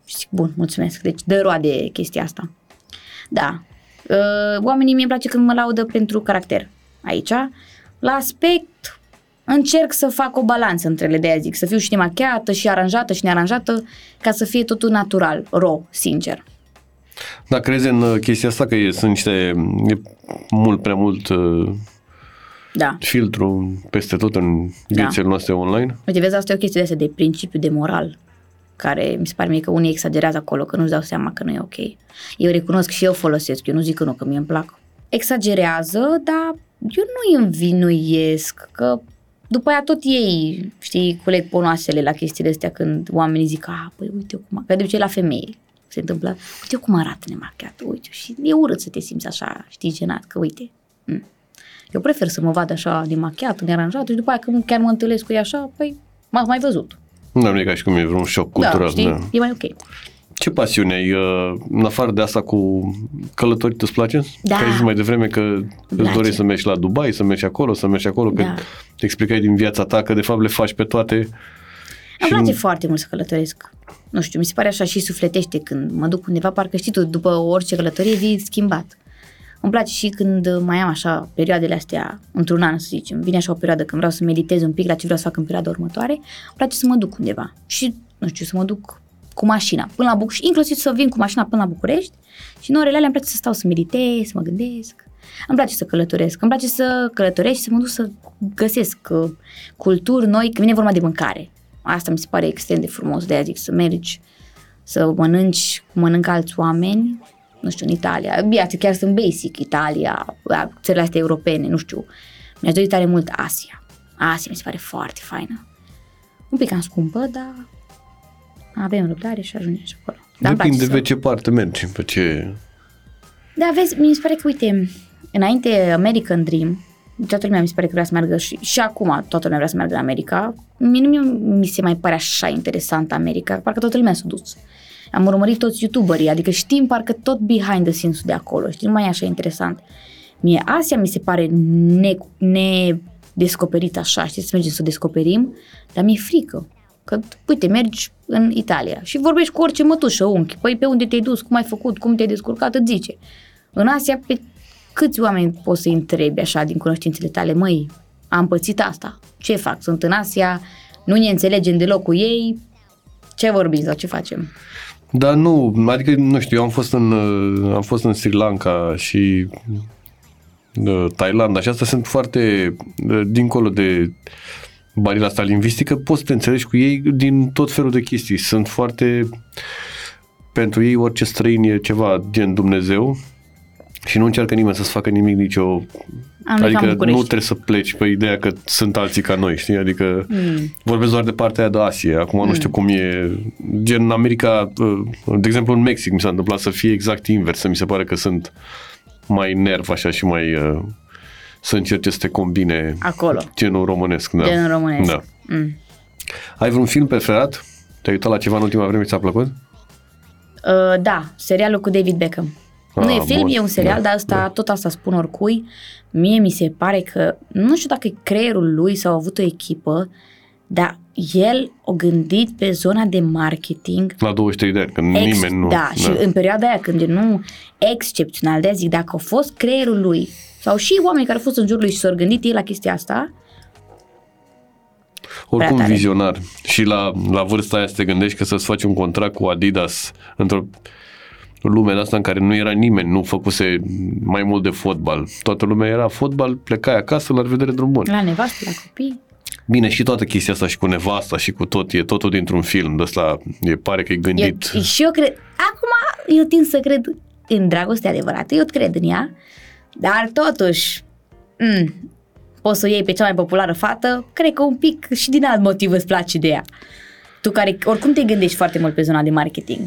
Și zic, bun, mulțumesc, deci dă roade chestia asta. Da, uh, oamenii mi-e place când mă laudă pentru caracter aici. La aspect, încerc să fac o balanță între ele, de aia zic, să fiu și nemachiată, și aranjată, și nearanjată, ca să fie totul natural, raw, sincer. Da, crezi în uh, chestia asta că e, sunt niște, e mult prea mult uh, Da. filtru peste tot în viețile noastre online? Uite, vezi, asta e o chestie de asta de principiu de moral, care mi se pare mie că unii exagerează acolo, că nu-și dau seama că nu e ok. Eu recunosc și eu folosesc, eu nu zic că nu, că mie îmi plac. Exagerează, dar eu nu îi învinuiesc, că după aia tot ei, știi, culeg ponoasele la chestiile astea când oamenii zic, a, păi uite cum, că de obicei la femei se întâmplă, uite cum arată nemachiat, uite, și e urât să te simți așa, știi, genat, că uite. Mm. Eu prefer să mă vad așa nemachiat, nearanjat și după aia când chiar mă întâlnesc cu ea așa, păi m-ați mai văzut. Nu e ca și cum e vreun șoc Da, cultural. știi? Da. E mai ok. Ce pasiune ai? uh, În afară de asta cu călătorit îți place? Da. Că ai zis mai devreme că îți place. dorești să mergi la Dubai, să mergi acolo, să mergi acolo, că Da. te explicai din viața ta că de fapt le faci pe toate. Îmi și place nu- foarte mult să călătoresc. Nu știu, mi se pare așa și sufletește când mă duc undeva, parcă știi tu, după orice călătorie vii schimbat. Îmi place și când mai am așa perioadele astea, într-un an să zicem, vine așa o perioadă când vreau să meditez un pic la ce vreau să fac în perioada următoare, îmi place să mă duc undeva. Și, nu știu, să mă duc cu mașina până la București, inclusiv să vin cu mașina până la București și în orele alea îmi place să stau să meditez, să mă gândesc. Îmi place să călătoresc, îmi place să călătoresc și să mă duc să găsesc uh, culturi noi, când vine vorba de mâncare. Asta mi se pare extrem de frumos, de aia zic să mergi, să mănânci cum mănâncă alți oameni, nu știu, în Italia. Bine, chiar sunt basic, Italia, a, țările astea europene, nu știu. Mi-aș dori tare mult Asia. Asia mi se pare foarte faină. Un pic cam scumpă, dar avem răbdare și ajungem și acolo. Dar îmi place Depinde să- pe ce parte mergi, pe ce... da, vezi, mi se pare că, uite, înainte American Dream, toată lumea mi se pare că vrea să meargă și, și acum toată lumea vrea să meargă în America. Mie nu mi- mi se mai pare așa interesant America, parcă toată lumea s-a dus. Am urmărit toți youtuberii, adică știm parcă tot behind the scenes-ul de acolo, știi, nu mai e așa interesant. Mie Asia mi se pare ne, nedescoperit așa, știi, să mergem să o descoperim, dar mi-e frică. Că, uite, mergi în Italia și vorbești cu orice mătușă, unchi, păi pe unde te-ai dus, cum ai făcut, cum te-ai descurcat, îți zice. În Asia, pe câți oameni poți să-i întrebi așa din cunoștințele tale, măi, am pățit asta, ce fac, sunt în Asia, nu ne înțelegem deloc cu ei, ce vorbim sau ce facem? Dar nu, adică, nu știu, eu am fost în, uh, am fost în Sri Lanka și uh, Thailanda și astea sunt foarte, uh, dincolo de bariera asta lingvistică, poți să te înțelegi cu ei din tot felul de chestii. Sunt foarte, pentru ei orice străin e ceva gen Dumnezeu și nu încearcă nimeni să-ți facă nimic nicio... Am adică adică în nu București. trebuie să pleci pe ideea că sunt alții ca noi, știi? Adică Mm. vorbesc doar de partea aia de Asia. Acum nu știu cum e. Gen în America, uh, de exemplu în Mexic mi s-a întâmplat să fie exact invers. Să mi se pare că sunt mai nerv așa și mai... uh, Să încerce să te combine Acolo. genul românesc. Da. Genul românesc. Da. Mm. Ai vreun film preferat? Te-ai uitat la ceva în ultima vreme, ți-a plăcut? Uh, da, serialul cu David Beckham. Nu Ah, e film, bun. e un serial, Da, dar asta, da. tot asta spun oricui. Mie mi se pare că, nu știu dacă e creierul lui sau a avut o echipă, dar el o gândit pe zona de marketing La 23 de ani, când Ex- nimeni nu... Da, și în perioada aia când e nu excepțional, de zic, dacă a fost creierul lui sau și oamenii care au fost în jurul lui și s-au gândit ei la chestia asta, Oricum tare. vizionar. Și la, la vârsta aia să te gândești că să-ți faci un contract cu Adidas într-o lume de asta în care nu era nimeni, nu făcuse mai mult de fotbal. Toată lumea era fotbal, plecai acasă, la revedere drum bun. la nevastă, la copii, Bine, și toată chestia asta și cu nevasta și cu tot, e totul dintr-un film de ăsta, e pare că e eu, gândit. și eu cred, acum eu tind să cred în dragoste adevărată, eu cred în ea, dar totuși, m- poți să o iei pe cea mai populară fată, cred că un pic și din alt motiv îți place de ea. Tu care oricum te gândești foarte mult pe zona de marketing.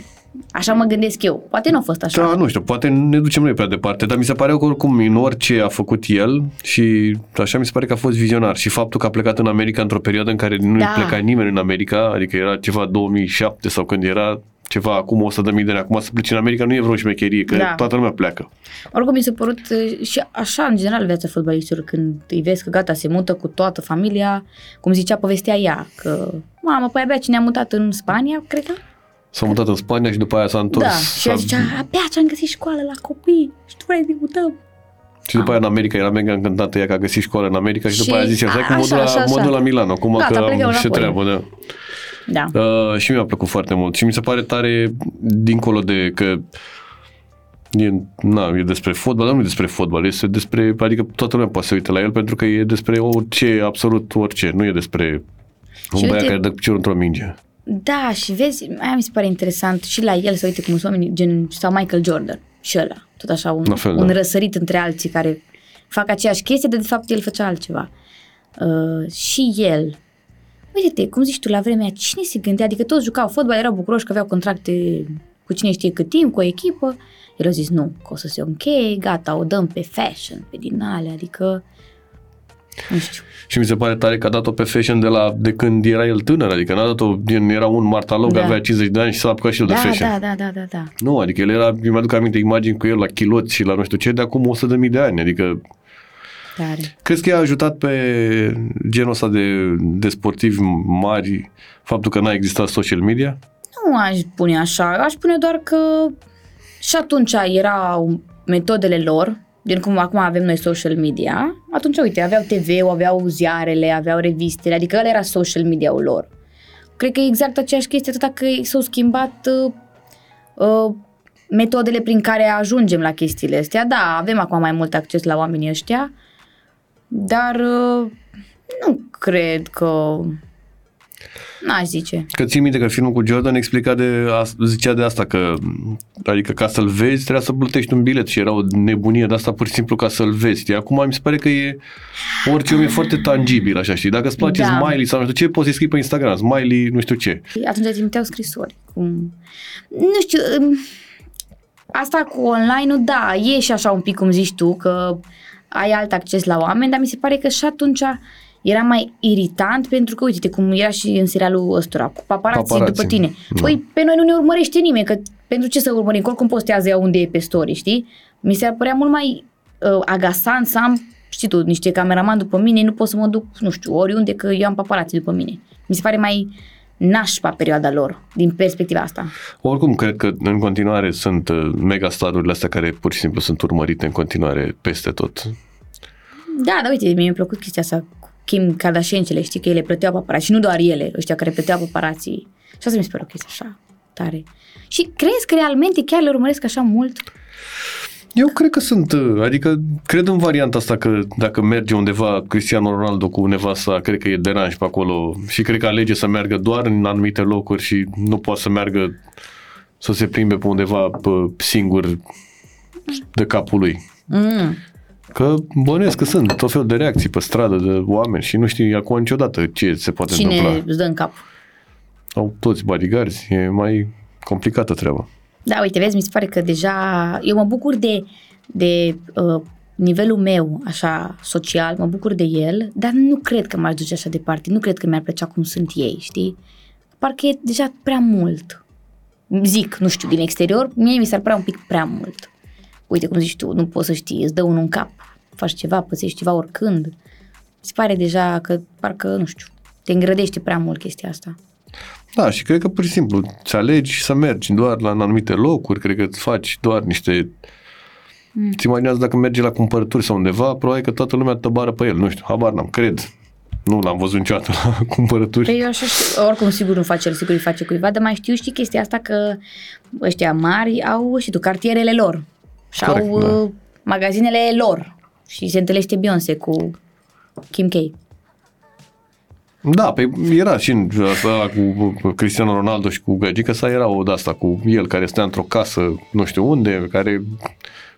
Așa mă gândesc eu. Poate nu a fost așa. Da, nu știu, poate ne ducem noi prea departe, dar mi se pare că oricum în orice a făcut el și așa mi se pare că a fost vizionar și faptul că a plecat în America într-o perioadă în care nu Da. pleca nimeni în America, adică era ceva 2007 sau când era ceva acum 100 de mii de ani, acum să pleci în America nu e vreo șmecherie, că Da. toată lumea pleacă. Oricum mi s-a părut uh, și așa în general viața fotbalistilor când îi vezi că gata se mută cu toată familia, cum zicea povestea ea, că mamă, păi abia cine a mutat în Spania, cred că? S-a mutat în Spania și după aia s-a întors. Da, și ea s-a- zicea, abia ce-am găsit școală la copii și tu vrei să ne mutăm. Și după aia în America era mega încântată ea că a găsit școală în America și, după Și aia zice, hai că mă așa, duc la, așa, mă așa. duc la Milano, acum Gata, că plecăm am și înapoi. treabă, da. Da. Uh, și mi-a plăcut foarte mult și mi se pare tare dincolo de că e, na, e despre fotbal, dar nu e despre fotbal, este despre, adică toată lumea poate să uite la el pentru că e despre orice, absolut orice, nu e despre un Și băiat uite- care dă cu piciorul într-o minge. Da, și vezi, aia mi se pare interesant și la el să uite cum sunt oamenii, gen, sau Michael Jordan și ăla, tot așa, un, La fel, un da. răsărit între alții care fac aceeași chestie, dar de fapt el făcea altceva. Uh, și el, uite-te, cum zici tu, la vremea aia, cine se gândea, adică toți jucau fotbal, erau bucuroși că aveau contracte cu cine știe cât timp, cu o echipă, el a zis nu, că o să se încheie, gata, o dăm pe fashion, pe din alea, adică, nu știu. Și mi se pare tare că a dat-o pe fashion de, la, de când era el tânăr, adică n-a dat-o, gen, era un martalog, Da. avea 50 de ani și s-a apucat și el de Da, fashion. da, da, da, da, da. Nu, adică el era, eu mi-aduc aminte imagini cu el la chiloți și la nu știu ce, de acum 100 de mii de ani, adică Tare. Crezi că i-a ajutat pe genul ăsta de, de sportivi mari faptul că n-a existat social media? Nu aș pune așa, aș pune doar că și atunci erau metodele lor, din cum acum avem noi social media, atunci, uite, aveau TV-ul, aveau ziarele, aveau revistele, adică ăla era social media-ul lor. Cred că e exact aceeași chestie, atâta că s-au schimbat uh, uh, metodele prin care ajungem la chestiile astea. Da, avem acum mai mult acces la oamenii ăștia, dar uh, nu cred că... N-aș zice. Că țin minte că filmul cu Jordan explica de, as- zicea de asta că adică ca să-l vezi trebuia să plătești un bilet și era o nebunie de asta pur și simplu ca să-l vezi. Știi? Acum mi se pare că e orice om e foarte tangibil așa, știi? Dacă îți place Da. Smiley sau nu știu ce, poți să-i scrii pe Instagram, Smiley nu știu ce. Atunci trimiteau scrisori. Cum... Nu știu, um, asta cu online-ul, da, e și așa un pic cum zici tu, că ai alt acces la oameni, dar mi se pare că și atunci era mai iritant pentru că, uite cum era și în serialul ăstora, cu paparații, Paparații, după tine. da. Păi pe noi nu ne urmărește nimeni, că pentru ce să urmărim? Că oricum postează ea unde e pe story, știi? Mi se părea mult mai uh, agasant să am, știi tu, niște cameraman după mine, nu pot să mă duc, nu știu, oriunde, că eu am paparații după mine. Mi se pare mai nașpa perioada lor, din perspectiva asta. Oricum, cred că în continuare sunt uh, megastarurile astea care pur și simplu sunt urmărite în continuare peste tot. Da, dar uite, mie mi-a plăcut chestia asta cu Kim Kardashian-cele, știi că ele plăteau paparați și nu doar ele, ăștia care plăteau paparații. Și asta mi se pare o chestie așa tare. Și crezi că realmente chiar le urmăresc așa mult? Eu cred că sunt, uh, adică cred în varianta asta că dacă merge undeva Cristiano Ronaldo cu nevasta, cred că e deranj pe acolo și cred că alege să meargă doar în anumite locuri și nu poate să meargă să se plimbe pe undeva pe singur de capul lui. Mm. Că bănuiesc că sunt tot felul de reacții pe stradă de oameni și nu știi acum niciodată ce se poate Cine întâmpla. îți dă în cap? Au toți bodyguards, e mai complicată treaba. Da, uite, vezi, mi se pare că deja... Eu mă bucur de, de uh, nivelul meu, așa, social, mă bucur de el, dar nu cred că m-aș duce așa departe. Nu cred că mi-ar plăcea cum sunt ei, știi? Parcă e deja prea mult. Zic, nu știu, din exterior, mie mi s-ar părea un pic prea mult. Uite, cum zici tu, nu poți să știi, îți dă unul în cap, faci ceva, pățești ceva oricând. Mi se pare deja că parcă, nu știu, Te îngrădește prea mult chestia asta. Da, și cred că pur și simplu ți alegi să mergi doar la în anumite locuri, cred că îți faci doar niște... Mm. Ți imaginează dacă mergi la cumpărături sau undeva, probabil că toată lumea te bară pe el, nu știu, habar n-am, cred. Nu l-am văzut niciodată la cumpărături. Păi eu așa știu, oricum sigur nu face el, sigur îi face cuiva, dar mai știu, știi chestia asta că ăștia mari au și tu cartierele lor și Corect, au da. uh, magazinele lor și se întâlnește Beyoncé cu Kim K. Da, pe era și în asta cu Cristiano Ronaldo și cu Gagica sa era o de-asta cu el care stă într-o casă nu știu unde, care,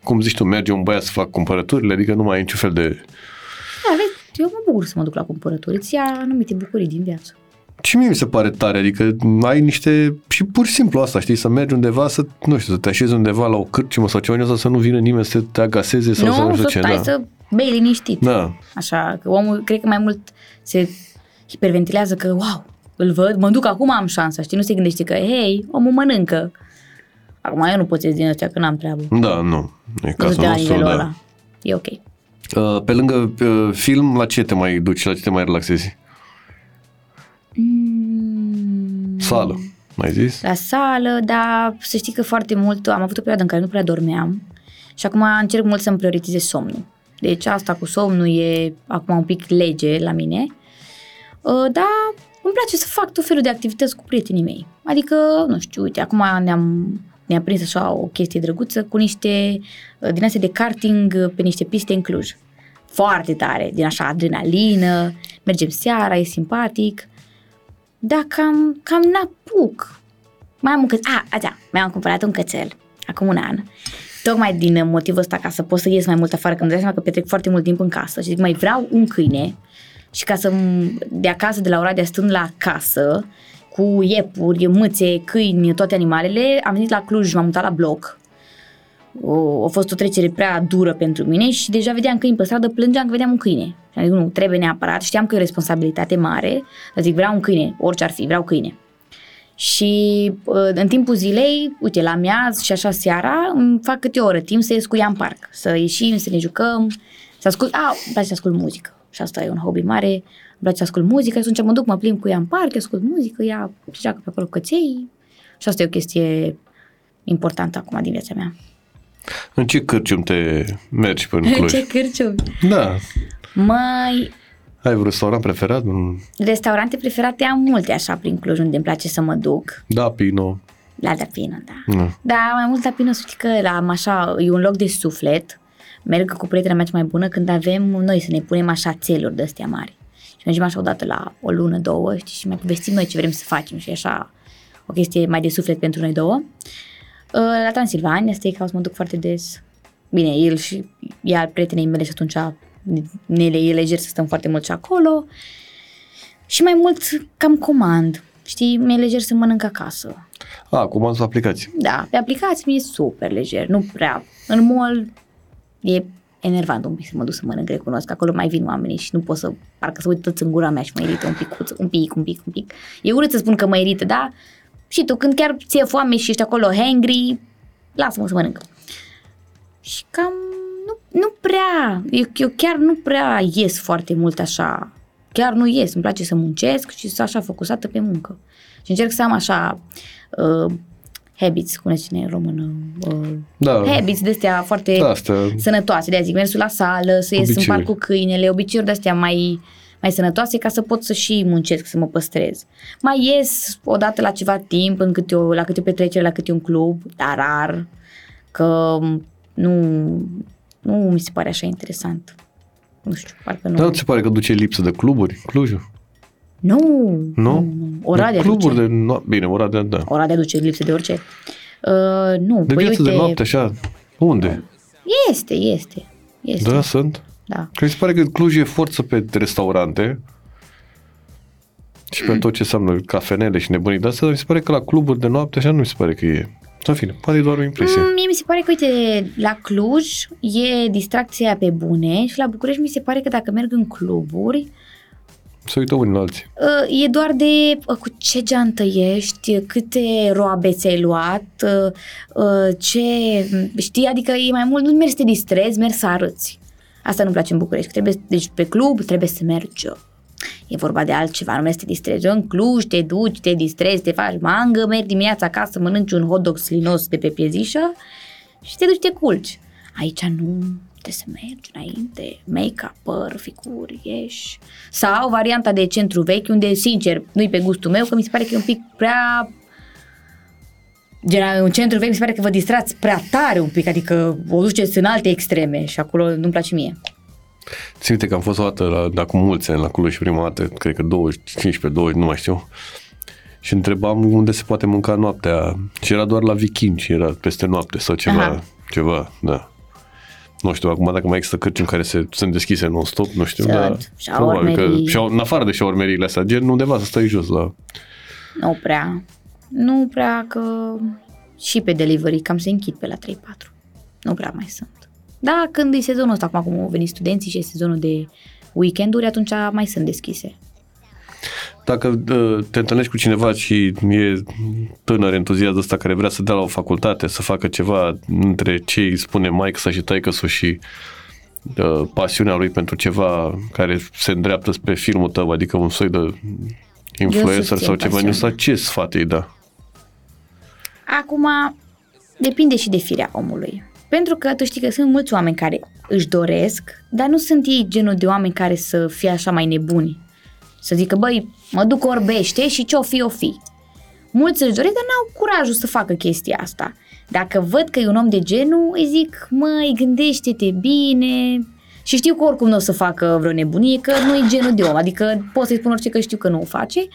cum zici tu, merge un băiat să facă cumpărăturile, adică nu mai ai niciun fel de... Da, vezi, eu mă bucur să mă duc la cumpărături, îți ia anumite bucurii din viață. Și mie mi se pare tare, adică ai niște, și pur și simplu asta, știi, să mergi undeva, să, nu știu, să te așezi undeva la o cârciumă sau ceva din asta, să nu vină nimeni să te agaseze sau nu, să nu știu să ce, stai da. să bei liniștit. Da, Așa, că omul, cred că mai mult se hiperventilează că, wow, îl văd, mă duc acum am șansa, știi? Nu se gândește că, hei, omul mănâncă. Acum eu nu pot să ies din ăștia că n-am treabă. da, nu, e Nu cazul sunt de la nostru, nivelul da. ăla. E ok. Uh, Pe lângă uh, film, la ce te mai duci, la ce te mai relaxezi? Mm, Sală, mai zis? La sală, dar să știi că foarte mult am avut o perioadă în care nu prea dormeam și acum încerc mult să-mi prioritizez somnul. Deci asta cu somnul e acum un pic lege la mine. Uh, Dar îmi place să fac tot felul de activități cu prietenii mei. Adică, nu știu, uite, acum ne-am, ne-a prins așa o chestie drăguță cu niște uh, din astea de karting uh, pe niște piste în Cluj. Foarte tare, din așa adrenalină, mergem seara, e simpatic. Da, cam, cam n-apuc. Mai am un cățel. A, da, mi-am cumpărat un cățel acum un an. Tocmai din motivul ăsta ca să pot să ies mai mult afară, că îmi dau seama că petrec foarte mult timp în casă și zic, mai vreau un câine și ca să de acasă, de la Oradea, stând la casă, cu iepuri, mâțe, câini, toate animalele, am venit la Cluj și m-am mutat la bloc. O, a fost o trecere prea dură pentru mine și deja vedeam câini pe stradă, plângeam că vedeam un câine. Și am zis, nu, trebuie neapărat, știam că e o responsabilitate mare, dar zic, vreau un câine, orice ar fi, vreau câine. Și uh, în timpul zilei, uite, la miaz și așa seara, îmi fac câte o oră timp să ies cu ea în parc, să ieșim, să ne jucăm, să ascult, a, îmi place să ascult muzică. Și asta e un hobby mare, îmi place să ascult muzică, și atunci mă duc, mă plimb cu ea în parc, ascult muzică, ea se joacă pe acolo cu căței. Și asta e o chestie importantă acum din viața mea. În ce cârcium te mergi până în Cluj? Ce cârciumi! Da. Mai Ai un restaurant preferat? Un restaurante preferate am multe așa prin Cluj unde îmi place să mă duc. Da, Pino. La Dapino, da. Da. Da, mai mult Dapino, să știi că la am așa, e un loc de suflet. Merg cu prietena mea cea mai bună când avem noi să ne punem așa țeluri de astea mari. Și mergem așa odată la o lună, două, știi, și mai povestim noi ce vrem să facem și e așa o chestie mai de suflet pentru noi două. Uh, La Transilvania, Steakhouse mă duc foarte des. Bine, el și ea al prietenei mele și atunci ne e leger să stăm foarte mult și acolo. Și mai mult cam comand. Știi, mi-e leger să mănânc acasă. A, comand pe aplicații. Da, pe aplicații mi-e super leger, nu prea. În mall e enervant un pic să mă duc să mănânc, recunosc. Acolo mai vin oamenii și nu pot să, parcă să uit toți în gura mea și mă irită un pic, un pic, un pic, un pic. E urât să spun că mă irită, da? Și tu, când chiar ți-e foame și ești acolo hangry, lasă-mă să mănânc. Și cam nu, nu prea, eu, eu chiar nu prea ies foarte mult așa, chiar nu ies, îmi place să muncesc și să așa focusată pe muncă. Și încerc să am așa uh, habits, cum ne cine în română, uh, Da. habits de astea foarte Da, asta. sănătoase, de zic, mersul la sală, să ies în Obiceiuri. parc cu câinele, obiceiuri de astea mai, mai sănătoase ca să pot să și muncesc, să mă păstrez. Mai ies odată la ceva timp, în câte o, la câte o petrecere, la câte un club, dar rar, că nu, nu mi se pare așa interesant. Nu știu, parcă nu. Dar nu ți se pare că duce lipsă de cluburi, Clujul? Nu, Nu? nu. Oradea de cluburi duce. de no- Bine, Oradea, da. Oradea duce lipsă de orice. Uh, nu, De păi viață uite, de noapte, așa. Unde? Este, este. Este. Da, sunt. Da. Că mi se pare că Cluj e forță pe restaurante și pe tot ce înseamnă cafenele și nebunii de astea, dar mi se pare că la cluburi de noapte așa nu mi se pare că e. În fine, poate e doar o impresie. Mm, Mie mi se pare că, uite, la Cluj e distracția pe bune și la București mi se pare că dacă merg în cluburi, Se uită unii la alții. uh, e doar de uh, cu ce geantă ești, câte roabe ți-ai luat, uh, uh, ce, știi, adică e mai mult, nu mergi să te distrezi, mergi să arăți. Asta nu-mi place în București. că Trebuie, deci pe club trebuie să mergi E vorba de altceva, nu să te distrezi. În Cluj te duci, te distrezi, te faci mangă, mergi dimineața acasă, mănânci un hot dog slinos de pe piezișă și te duci, te culci. Aici nu, trebuie să mergi înainte, make-up, păr, figuri, ieși. Sau varianta de centru vechi, unde, sincer, nu-i pe gustul meu, că mi se pare că e un pic prea Gen, un centru vechi mi se pare că vă distrați prea tare un pic, adică o duceți în alte extreme și acolo nu-mi place mie. Țin minte că am fost o dată la, de acum mulți ani la Cluj prima dată, cred că 20, 15, 20, nu mai știu. Și întrebam unde se poate mânca noaptea. Și era doar la vikingi, era peste noapte sau ceva, Aha. ceva, da. Nu știu, acum dacă mai există cârciumi care se, sunt deschise non-stop, nu știu, sunt. dar probabil că, și în afară de șaurmeriile astea, gen undeva să stai jos la... Nu prea. Nu prea că și pe delivery cam se închid pe la 3-4. Nu prea mai sunt. Da, când e sezonul ăsta, acum cum au venit studenții și e sezonul de weekenduri, atunci mai sunt deschise. Dacă uh, te întâlnești cu cineva și e tânăr entuziast ăsta care vrea să dea la o facultate, să facă ceva între ce îi spune maică sa și taică și uh, pasiunea lui pentru ceva care se îndreaptă spre filmul tău, adică un soi de influencer sau ceva, nu ce sfat îi da? Acum, depinde și de firea omului. Pentru că tu știi că sunt mulți oameni care își doresc, dar nu sunt ei genul de oameni care să fie așa mai nebuni. Să zică, băi, mă duc orbește și ce-o fi, o fi. Mulți își doresc, dar n-au curajul să facă chestia asta. Dacă văd că e un om de genul, îi zic, măi, gândește-te bine, și știu că oricum nu o să facă vreo nebunie, că nu e genul de om. Adică pot să-i spun orice că știu că nu o face.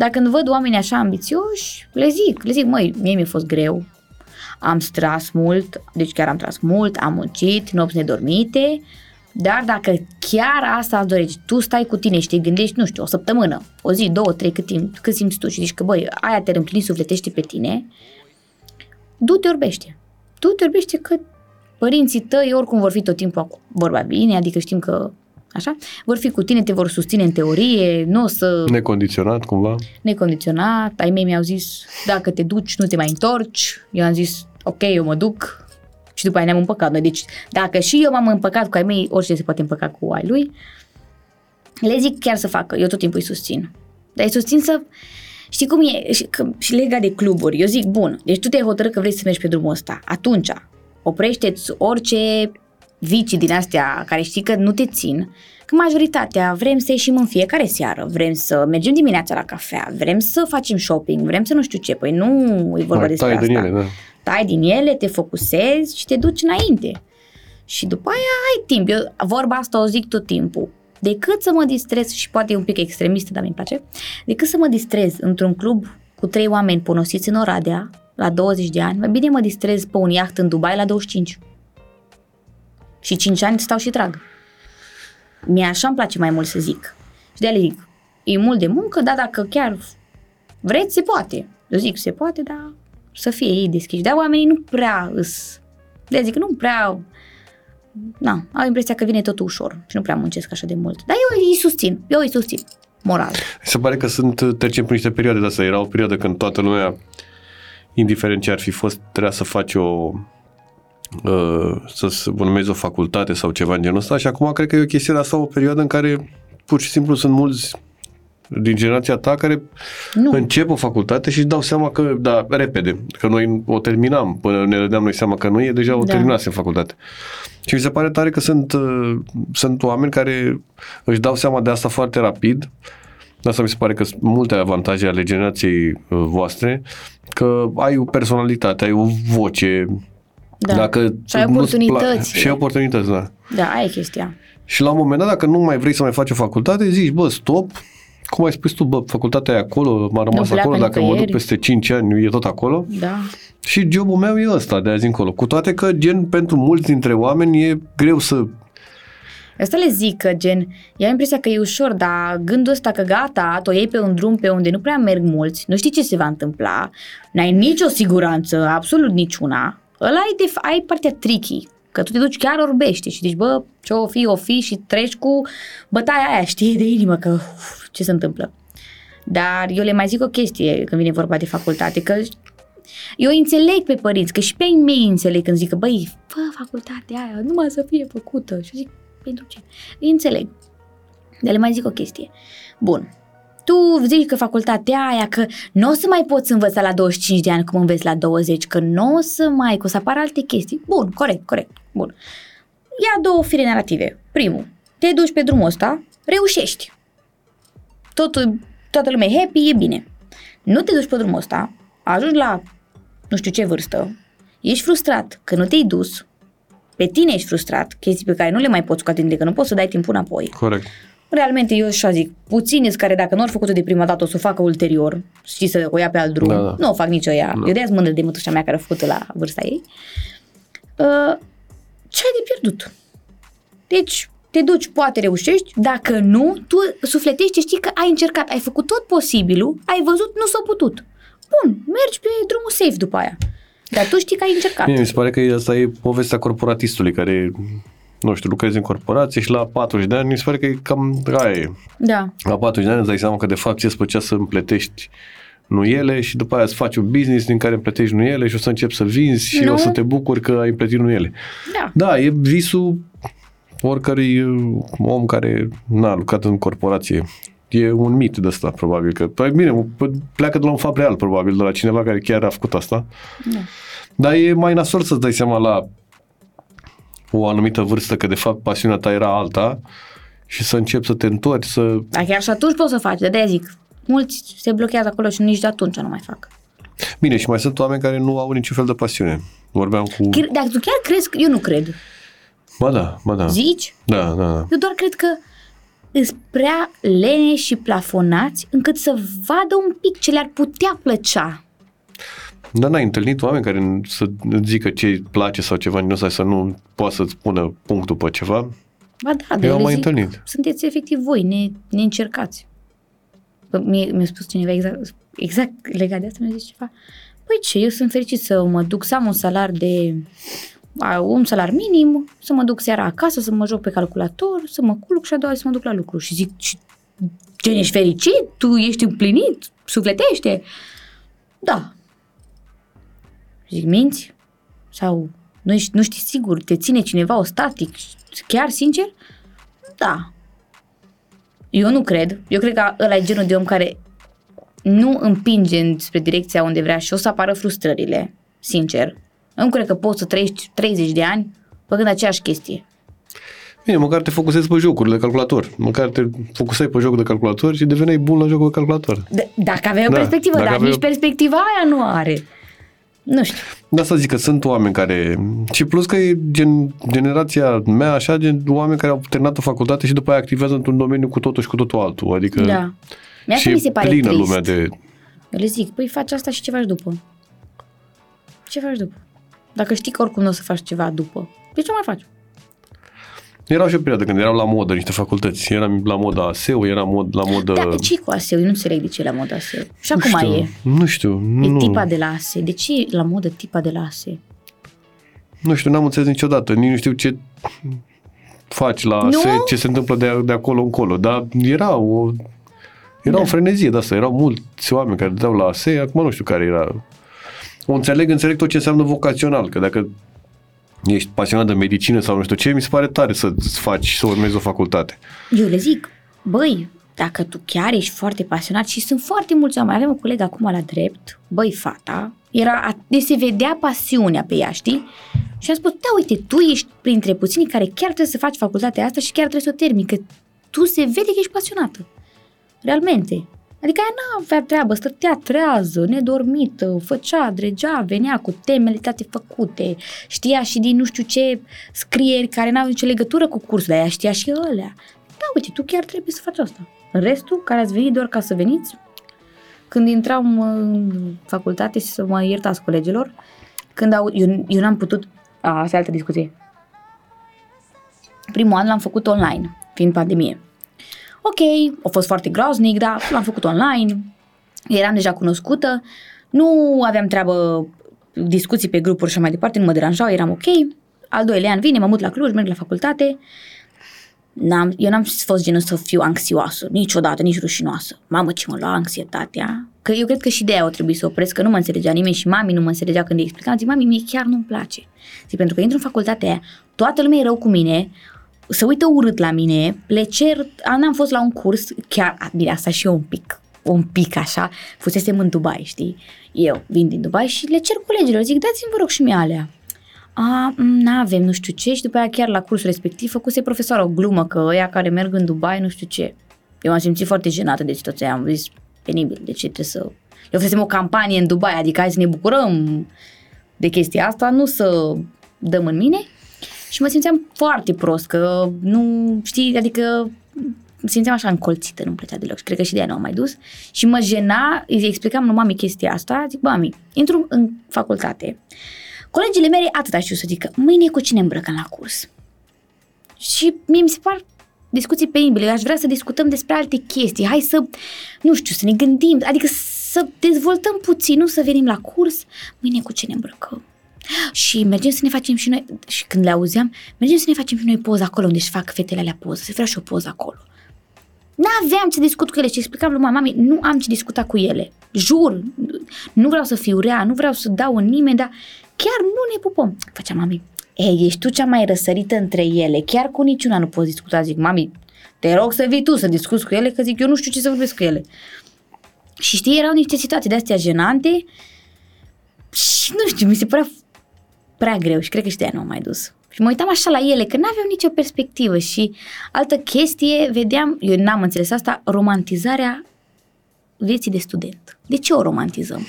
Dar când văd oameni așa ambițioși, le zic, le zic, măi, mie mi-a fost greu, am stras mult, deci chiar am tras mult, am muncit, nopți nedormite, dar dacă chiar asta îți dorești, tu stai cu tine și te gândești, nu știu, o săptămână, o zi, două, trei, cât, timp, cât simți tu și zici că, băi, aia te împlini sufletește pe tine, du-te orbește. Du-te orbește că părinții tăi oricum vor fi tot timpul vorba bine, adică știm că Așa? Vor fi cu tine, te vor susține în teorie, nu o să... Necondiționat, cumva? Necondiționat. Ai mei mi-au zis, dacă te duci, nu te mai întorci. Eu am zis, ok, eu mă duc. Și după aia ne-am împăcat noi. Deci, dacă și eu m-am împăcat cu ai mei, orice se poate împăca cu ai lui, le zic chiar să facă. Eu tot timpul îi susțin. Dar îi susțin să... Știi cum e? Și, că, și legat de cluburi. Eu zic, bun, deci tu te-ai hotărât că vrei să mergi pe drumul ăsta. Atunci, oprește-ți orice vicii din astea care știi că nu te țin, că majoritatea vrem să ieșim în fiecare seară, vrem să mergem dimineața la cafea, vrem să facem shopping, vrem să nu știu ce, păi nu e vorba Mai despre tai asta. Din ele, da. Tai din ele, te focusezi și te duci înainte. Și după aia ai timp. Eu vorba asta o zic tot timpul. Decât să mă distrez, și poate e un pic extremistă, dar mi-mi place, decât să mă distrez într-un club cu trei oameni ponosiți în Oradea, la 20 de ani, mai bine mă distrez pe un iaht în Dubai la 25. Și 5 ani stau și trag. Mie așa îmi place mai mult să zic. Și de-aia zic, e mult de muncă, dar dacă chiar vreți, se poate. Eu zic, se poate, dar să fie ei deschiși. Dar oamenii nu prea îs... de zic, nu prea... Na, au impresia că vine totul ușor și nu prea muncesc așa de mult. Dar eu îi susțin, eu îi susțin, moral. Se pare că sunt, trecem prin niște perioade de astea. Era o perioadă când toată lumea, indiferent ce ar fi fost, trebuia să faci o Uh, să urmezi o facultate sau ceva în genul ăsta și acum cred că e o chestie de asta, o perioadă în care pur și simplu sunt mulți din generația ta care nu. încep o facultate și își dau seama că, da, repede, că noi o terminam până ne dădeam noi seama că nu e, deja o da. terminase facultate. Și mi se pare tare că sunt, uh, sunt oameni care își dau seama de asta foarte rapid. Asta mi se pare că sunt multe avantaje ale generației uh, voastre, că ai o personalitate, ai o voce, da. Dacă și ai oportunități. Și ai oportunități, da. Da, aia e chestia. Și la un moment dat, dacă nu mai vrei să mai faci o facultate, zici, bă, stop, cum ai spus tu, bă, facultatea e acolo, m-a rămas acolo, dacă mă duc peste 5 ani, e tot acolo. Da. Și jobul meu e ăsta de azi încolo. Cu toate că, gen, pentru mulți dintre oameni e greu să Asta le zic că, gen, ia impresia că e ușor, dar gândul ăsta că gata, o iei pe un drum pe unde nu prea merg mulți, nu știi ce se va întâmpla, n-ai nicio siguranță, absolut niciuna, Ăla ai, de, ai partea tricky, că tu te duci chiar orbește și zici, bă, ce o fi, o fi și treci cu bătaia aia, știi, de inimă, că uf, ce se întâmplă. Dar eu le mai zic o chestie când vine vorba de facultate, că eu înțeleg pe părinți, că și pe ei mei înțeleg când zic că, băi, fă facultatea aia, numai să fie făcută. Și zic, pentru ce? Îi înțeleg. Dar le mai zic o chestie. Bun. Tu zici că facultatea aia, că nu o să mai poți învăța la 25 de ani cum înveți la 20, că nu o să mai, că o să apară alte chestii. Bun, corect, corect, bun. Ia două fire narrative. Primul, te duci pe drumul ăsta, reușești. Totul, toată lumea e happy, e bine. Nu te duci pe drumul ăsta, ajungi la nu știu ce vârstă, ești frustrat că nu te-ai dus, pe tine ești frustrat, chestii pe care nu le mai poți scoate că nu poți să dai timpul înapoi. Corect. Realmente, eu așa zic, puțini care dacă nu au făcut-o de prima dată o să o facă ulterior, știi, să o ia pe alt drum. Da, da. Nu o fac nici eu ea. Da. Eu de azi mândră de mătușa mea care a făcut-o la vârsta ei. Uh, ce ai de pierdut? Deci, te duci, poate reușești, dacă nu, tu sufletești, știi că ai încercat, ai făcut tot posibilul, ai văzut, nu s-a putut. Bun, mergi pe drumul safe după aia. Dar tu știi că ai încercat. Bine, mi se pare că asta e povestea corporatistului care, nu știu, lucrezi în corporație și la 40 de ani, mi se pare că e cam aia e. Da. La 40 de ani îți dai seama că de fapt ți-e plăcea să împletești nuiele și după aia să faci un business din care împletești nuiele și o să începi să vinzi și Nu. o să te bucuri că ai împletit nuiele. Da. Da, e visul oricărui uh, om care n-a lucrat în corporație. E un mit de ăsta, probabil că. Păi bine, p- pleacă de la un fapt real, probabil, de la cineva care chiar a făcut asta. Da. Dar e mai nasol să-ți dai seama la o anumită vârstă că de fapt pasiunea ta era alta și să începi să te întorci, să... Dar chiar și atunci poți să faci, de-aia zic. Mulți se blochează acolo și nici de atunci nu mai fac. Bine, și mai sunt oameni care nu au niciun fel de pasiune. Vorbeam cu... Chiar- Dacă tu chiar crezi că... Eu nu cred. Ba da, ba da. Zici? Da, da, da. Eu doar cred că îs prea lene și plafonați încât să vadă un pic ce le-ar putea plăcea. Dar n-ai întâlnit oameni care să îți zică ce îi place sau ceva din ăsta să nu poată să-ți pună punctul pe ceva? Ba da, dar Eu am le mai zic, întâlnit. sunteți efectiv voi, ne, ne încercați. Bă, Mie, mi-a spus cineva exact, exact legat de asta, mi-a zis ceva. Păi ce, eu sunt fericit să mă duc, să am un salar de a, un salar minim, să mă duc seara acasă, să mă joc pe calculator, să mă culc și a doua zi să mă duc la lucru. Și zic, "Și gen, ești fericit? Tu ești împlinit? Sufletește? Da. Zic, minți? Sau nu, ești, nu știi sigur, te ține cineva o static? Chiar sincer? Da. Eu nu cred. Eu cred că ăla e genul de om care nu împinge spre direcția unde vrea și o să apară frustrările, sincer. Eu nu cred că poți să trăiești 30 de ani făcând aceeași chestie. Bine, măcar te focusezi pe jocuri de calculator. Măcar te focusai pe jocul de calculator și deveneai bun la jocul de calculator. D- dacă avea o Da, perspectivă, dacă dar avea- nici perspectiva aia nu are. Nu știu. De asta zic că sunt oameni care... Și plus că e gen, generația mea, așa, gen oameni care au terminat o facultate și după aia activează într-un domeniu cu totul și cu totul altul. Adică Da. Mi și asta mi se pare plină trist. lumea de... Eu le zic, păi faci asta și ce faci după? Ce faci după? Dacă știi că oricum nu o să faci ceva după, de ce mai faci? Era și o perioadă când erau la modă niște facultăți. Eram la moda ASEU, era mod, la modă... Da, de ce cu ASEU? Eu nu înțeleg de ce e la modă ASEU. Și acum știu, e. Nu știu. E Nu, tipa de la ASE. De ce e la modă tipa de la ASE? nu știu, n-am înțeles niciodată. Nici nu știu ce faci la Nu? ASE, ce se întâmplă de, de acolo încolo. Dar era o... Era Da. o frenezie de asta. Erau mulți oameni care dădeau la ASE. Acum nu știu care era... O înțeleg, înțeleg tot ce înseamnă vocațional. Că dacă ești pasionat de medicină sau nu știu ce, mi se pare tare să-ți faci, să urmezi o facultate. Eu le zic, băi, dacă tu chiar ești foarte pasionat și sunt foarte mulți oameni, avem o colegă acum la drept, băi, fata, era, a- deci se vedea pasiunea pe ea, știi? Și am spus, da, uite, tu ești printre puținii care chiar trebuie să faci facultatea asta și chiar trebuie să o termini, că tu se vede că ești pasionată. Realmente. Adică ea n-a avea treabă, stătea trează, nedormită, făcea, dregea, venea cu temele toate făcute, știa și din nu știu ce scrieri care n-au nicio legătură cu cursul, dar ea știa și alea. Da, uite, tu chiar trebuie să faci asta. Restul, care ați venit doar ca să veniți, când intram în facultate și să mă iertați colegilor, când au, eu, eu n-am putut, a, asta e altă discuție. Primul an l-am făcut online, fiind pandemie. Ok, a fost foarte groaznic, dar l-am făcut online, eram deja cunoscută, nu aveam treabă, discuții pe grupuri și așa mai departe, nu mă deranjau, eram ok. Al doilea an vine, mă mut la Cluj, merg la facultate, N-am, eu n-am fost genul să fiu anxioasă, niciodată, nici rușinoasă. Mamă, ce mă lua anxietatea. Că eu cred că și de aia o trebuie să opresc, că nu mă înțelegea nimeni și mami nu mă înțelegea când îi explicam. Zic, mami, mie chiar nu-mi place. Zic, pentru că intru în facultatea aia, toată lumea e rău cu mine, se uită urât la mine, le cer, am fost la un curs, chiar, a, bine, asta și eu un pic, un pic așa, fusesem în Dubai, știi? Eu vin din Dubai și le cer colegilor, zic, dați-mi vă rog și mie alea. A, nu avem nu știu ce și după aia chiar la cursul respectiv făcuse profesorul o glumă că ăia care merg în Dubai nu știu ce. Eu m-am simțit foarte jenată de situația am zis penibil, de ce trebuie să... Eu făcusem o campanie în Dubai, adică hai să ne bucurăm de chestia asta, nu să dăm în mine. Și mă simțeam foarte prost, că nu, știi, adică simțeam așa încolțită, nu-mi plăcea deloc și cred că și de aia nu am mai dus. Și mă jena, îi explicam lui mami chestia asta, zic, mami, intru în facultate. Colegile mele atâta știu să zică, mâine cu cine îmbrăcăm la curs? Și mie mi se par discuții penibile, aș vrea să discutăm despre alte chestii, hai să, nu știu, să ne gândim, adică să dezvoltăm puțin, nu să venim la curs, mâine cu ce ne îmbrăcăm. Și mergem să ne facem și noi, și când le auzeam, mergem să ne facem și noi poză acolo unde își fac fetele alea poză, să vreau și o poză acolo. N-aveam ce discut cu ele și explicam lui mami, nu am ce discuta cu ele. Jur, nu vreau să fiu rea, nu vreau să dau în nimeni, dar chiar nu ne pupăm. Făceam mami, ei, ești tu cea mai răsărită între ele, chiar cu niciuna nu poți discuta. Zic, mami, te rog să vii tu să discuți cu ele, că zic, eu nu știu ce să vorbesc cu ele. Și știi, erau niște situații de-astea jenante și nu știu, mi se părea prea greu și cred că și de nu am mai dus. Și mă uitam așa la ele, că n-aveau nicio perspectivă și altă chestie, vedeam, eu n-am înțeles asta, romantizarea vieții de student. De ce o romantizăm?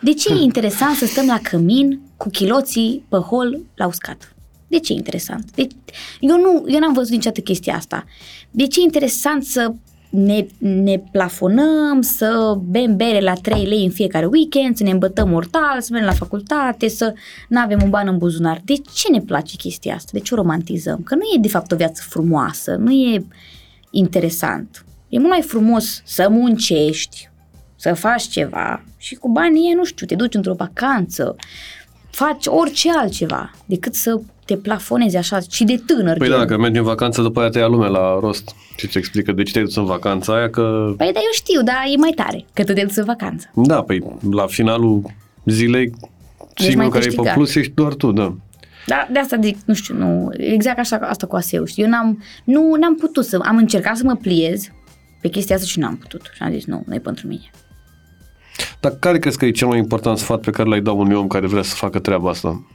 De ce e interesant să stăm la cămin cu chiloții pe hol la uscat? De ce e interesant? De... Eu, nu, eu n-am văzut niciodată chestia asta. De ce e interesant să ne, ne plafonăm, să bem bere la 3 lei în fiecare weekend, să ne îmbătăm mortal, să mergem la facultate, să nu avem un ban în buzunar. De ce ne place chestia asta? De ce o romantizăm? Că nu e de fapt o viață frumoasă, nu e interesant. E mult mai frumos să muncești, să faci ceva și cu banii nu știu, te duci într-o vacanță, faci orice altceva decât să te plafonezi așa și de tânăr. Păi da, că mergi în vacanță, după aia te ia lumea la rost și ți explică de ce te-ai dus în vacanța aia, că... Păi da, eu știu, dar e mai tare că tu te duci în vacanță. Da, păi la finalul zilei, singurul care e pe plus ești doar tu, da. Da, de asta zic, nu știu, nu, exact așa asta cu ASEU, știu, eu n-am, nu, n-am putut să, am încercat să mă pliez pe chestia asta și n-am putut și am zis, nu, nu e pentru mine. Dar care crezi că e cel mai important sfat pe care l-ai dat unui om care vrea să facă treaba asta?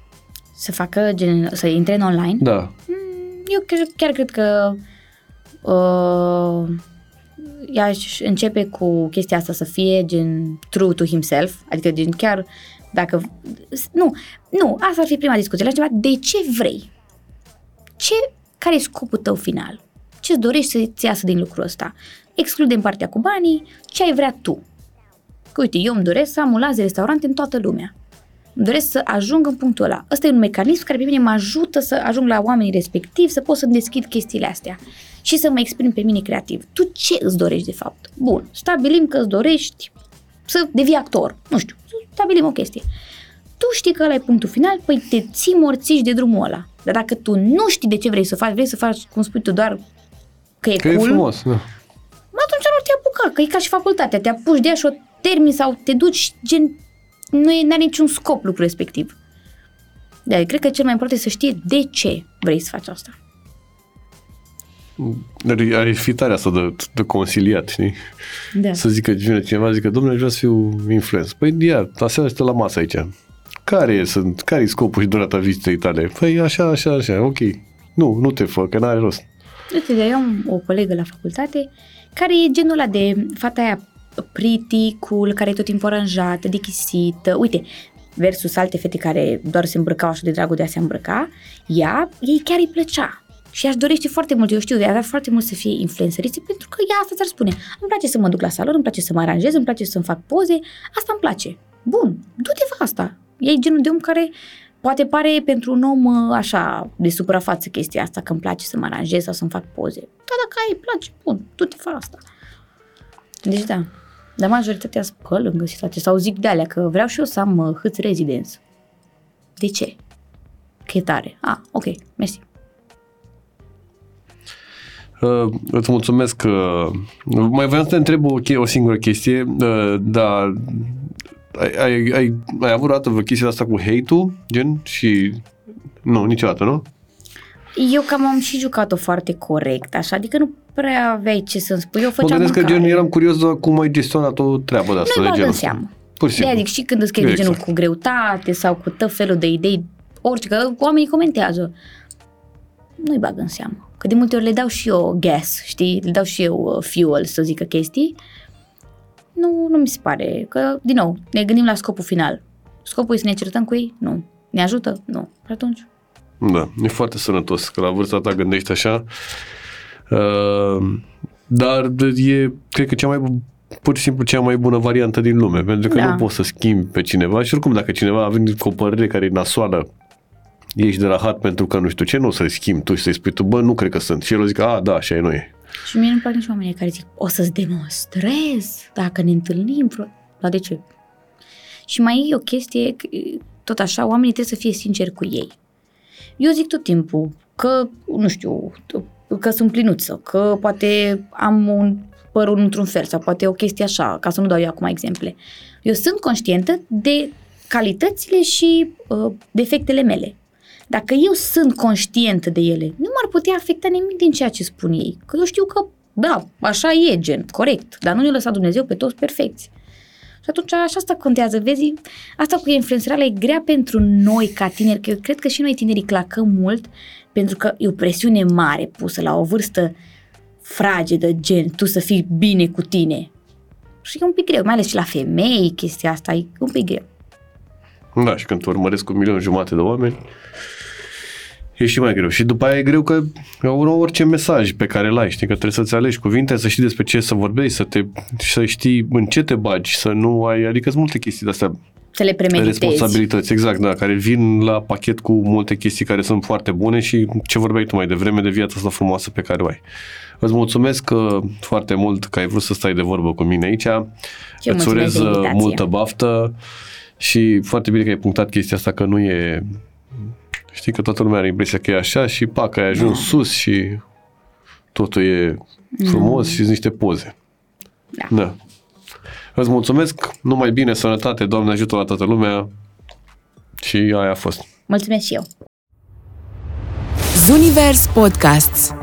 Să facă, gen, să intre în online? Da. Mm, eu chiar, chiar cred că uh, aș începe cu chestia asta să fie gen true to himself, adică gen chiar dacă, nu, nu, asta ar fi prima discuție, la ceva, de ce vrei? Ce, care e scopul tău final? Ce-ți dorești să-ți iasă din lucrul ăsta? Excludem partea cu banii, ce ai vrea tu? Că uite, eu îmi doresc să am un lanț de restaurante în toată lumea. Îmi doresc să ajung în punctul ăla. Ăsta e un mecanism care pe mine mă ajută să ajung la oamenii respectivi, să pot să deschid chestiile astea și să mă exprim pe mine creativ. Tu ce îți dorești de fapt? Bun, stabilim că îți dorești să devii actor. Nu știu, stabilim o chestie. Tu știi că ăla e punctul final, păi te ții morțiși de drumul ăla. Dar dacă tu nu știi de ce vrei să faci, vrei să faci, cum spui tu, doar că e Că cool, e frumos, da. atunci nu te apuca, că e ca și facultatea, te apuci de ea și o termini sau te duci, gen, nu e, are niciun scop lucrul respectiv. Da, cred că cel mai important e să știe de ce vrei să faci asta. Are, are fi tare asta de, de conciliat, știi? Da. Să zică vine cineva, zică, domnule, vreau să fiu influencer. Păi, ia, aseară la masă aici. Care e, sunt, care e scopul și durata vizitei tale? Păi, așa, așa, așa, ok. Nu, nu te fă, că n-are rost. Uite, eu am o colegă la facultate care e genul ăla de fata aia pretty, cool, care e tot timpul aranjată, dichisită. Uite, versus alte fete care doar se îmbrăcau așa de dragul de a se îmbrăca, ea, ei chiar îi plăcea. Și aș dorește foarte mult, eu știu, de avea foarte mult să fie influențăriță, pentru că ea asta ți-ar spune. Îmi place să mă duc la salon, îmi place să mă aranjez, îmi place să-mi fac poze, asta îmi place. Bun, du-te fă asta. E genul de om care poate pare pentru un om uh, așa de suprafață chestia asta, că îmi place să mă aranjez sau să-mi fac poze. Dar dacă ai, îi place, bun, du-te fă asta. Deci da, dar majoritatea sunt pe lângă situație sau zic de alea că vreau și eu să am uh, hâț rezidență. De ce? Că e tare. Ah, ok, mersi. Uh, îți mulțumesc că... Mai vreau să te întreb o, che- o singură chestie, uh, dar ai, ai, ai, ai avut odată vreo chestie asta cu hate-ul, gen? Și... Nu, niciodată, nu? Eu cam am și jucat-o foarte corect, așa, adică nu prea aveai ce să-mi spui. Eu Mă făceam gândesc că mâncare. gen eram curios de cum ai gestionat o treabă de asta. Nu-i de bag genul în ăsta. seamă. Pur și De simplu. adică și când îți scrii de genul Exact. cu greutate sau cu tot felul de idei, orice, că oamenii comentează. Nu-i bag în seamă. Că de multe ori le dau și eu gas, știi? Le dau și eu uh, fuel, să zică chestii. Nu, nu mi se pare. Că, din nou, ne gândim la scopul final. Scopul e să ne certăm cu ei? Nu. Ne ajută? Nu. Și atunci? Da, e foarte sănătos că la vârsta ta gândești așa. Uh, dar e, cred că cea mai bu- pur și simplu cea mai bună variantă din lume, pentru că Da. nu poți să schimbi pe cineva și oricum dacă cineva a venit cu o părere care e nasoală, ești de rahat pentru că nu știu ce, nu o să-i schimbi tu și să-i spui tu, bă, nu cred că sunt. Și el o zic, a, da, așa e, nu e. Și mie nu-mi plac nici oamenii care zic, o să-ți demonstrez dacă ne întâlnim. Pro... Dar de ce? Și mai e o chestie, că, tot așa, oamenii trebuie să fie sinceri cu ei. Eu zic tot timpul că, nu știu, că sunt plinuță, că poate am un părul într-un fel sau poate o chestie așa, ca să nu dau eu acum exemple. Eu sunt conștientă de calitățile și uh, defectele mele. Dacă eu sunt conștientă de ele, nu m-ar putea afecta nimic din ceea ce spun ei. Că eu știu că, da, așa e gen, corect, dar nu ne-a lăsat Dumnezeu pe toți perfecți. Și atunci așa asta contează, vezi? Asta cu influențarea e grea pentru noi ca tineri, că eu cred că și noi tinerii clacăm mult pentru că e o presiune mare pusă la o vârstă fragedă, gen, tu să fii bine cu tine. Și e un pic greu, mai ales și la femei chestia asta, e un pic greu. Da, și când tu urmăresc un milion jumate de oameni, e și mai greu. Și după aia e greu că urmă orice mesaj pe care îl ai, știi, că trebuie să-ți alegi cuvinte, să știi despre ce să vorbești, să, te, să știi în ce te bagi, să nu ai, adică sunt multe chestii de-astea, Să le premeditezi. responsabilități, exact, da, care vin la pachet cu multe chestii care sunt foarte bune și ce vorbeai tu mai devreme de viața asta frumoasă pe care o ai. Îți mulțumesc uh, foarte mult că ai vrut să stai de vorbă cu mine aici. eu Îți mulțumesc urez de uh, invitație. multă baftă și foarte bine că ai punctat chestia asta că nu e... Știi că toată lumea are impresia că e așa și pa, că ai ajuns sus și totul e frumos și sunt niște poze. Da. da. Îți mulțumesc, numai bine, sănătate, Doamne ajută la toată lumea și aia a fost. Mulțumesc și eu. Zunivers Podcasts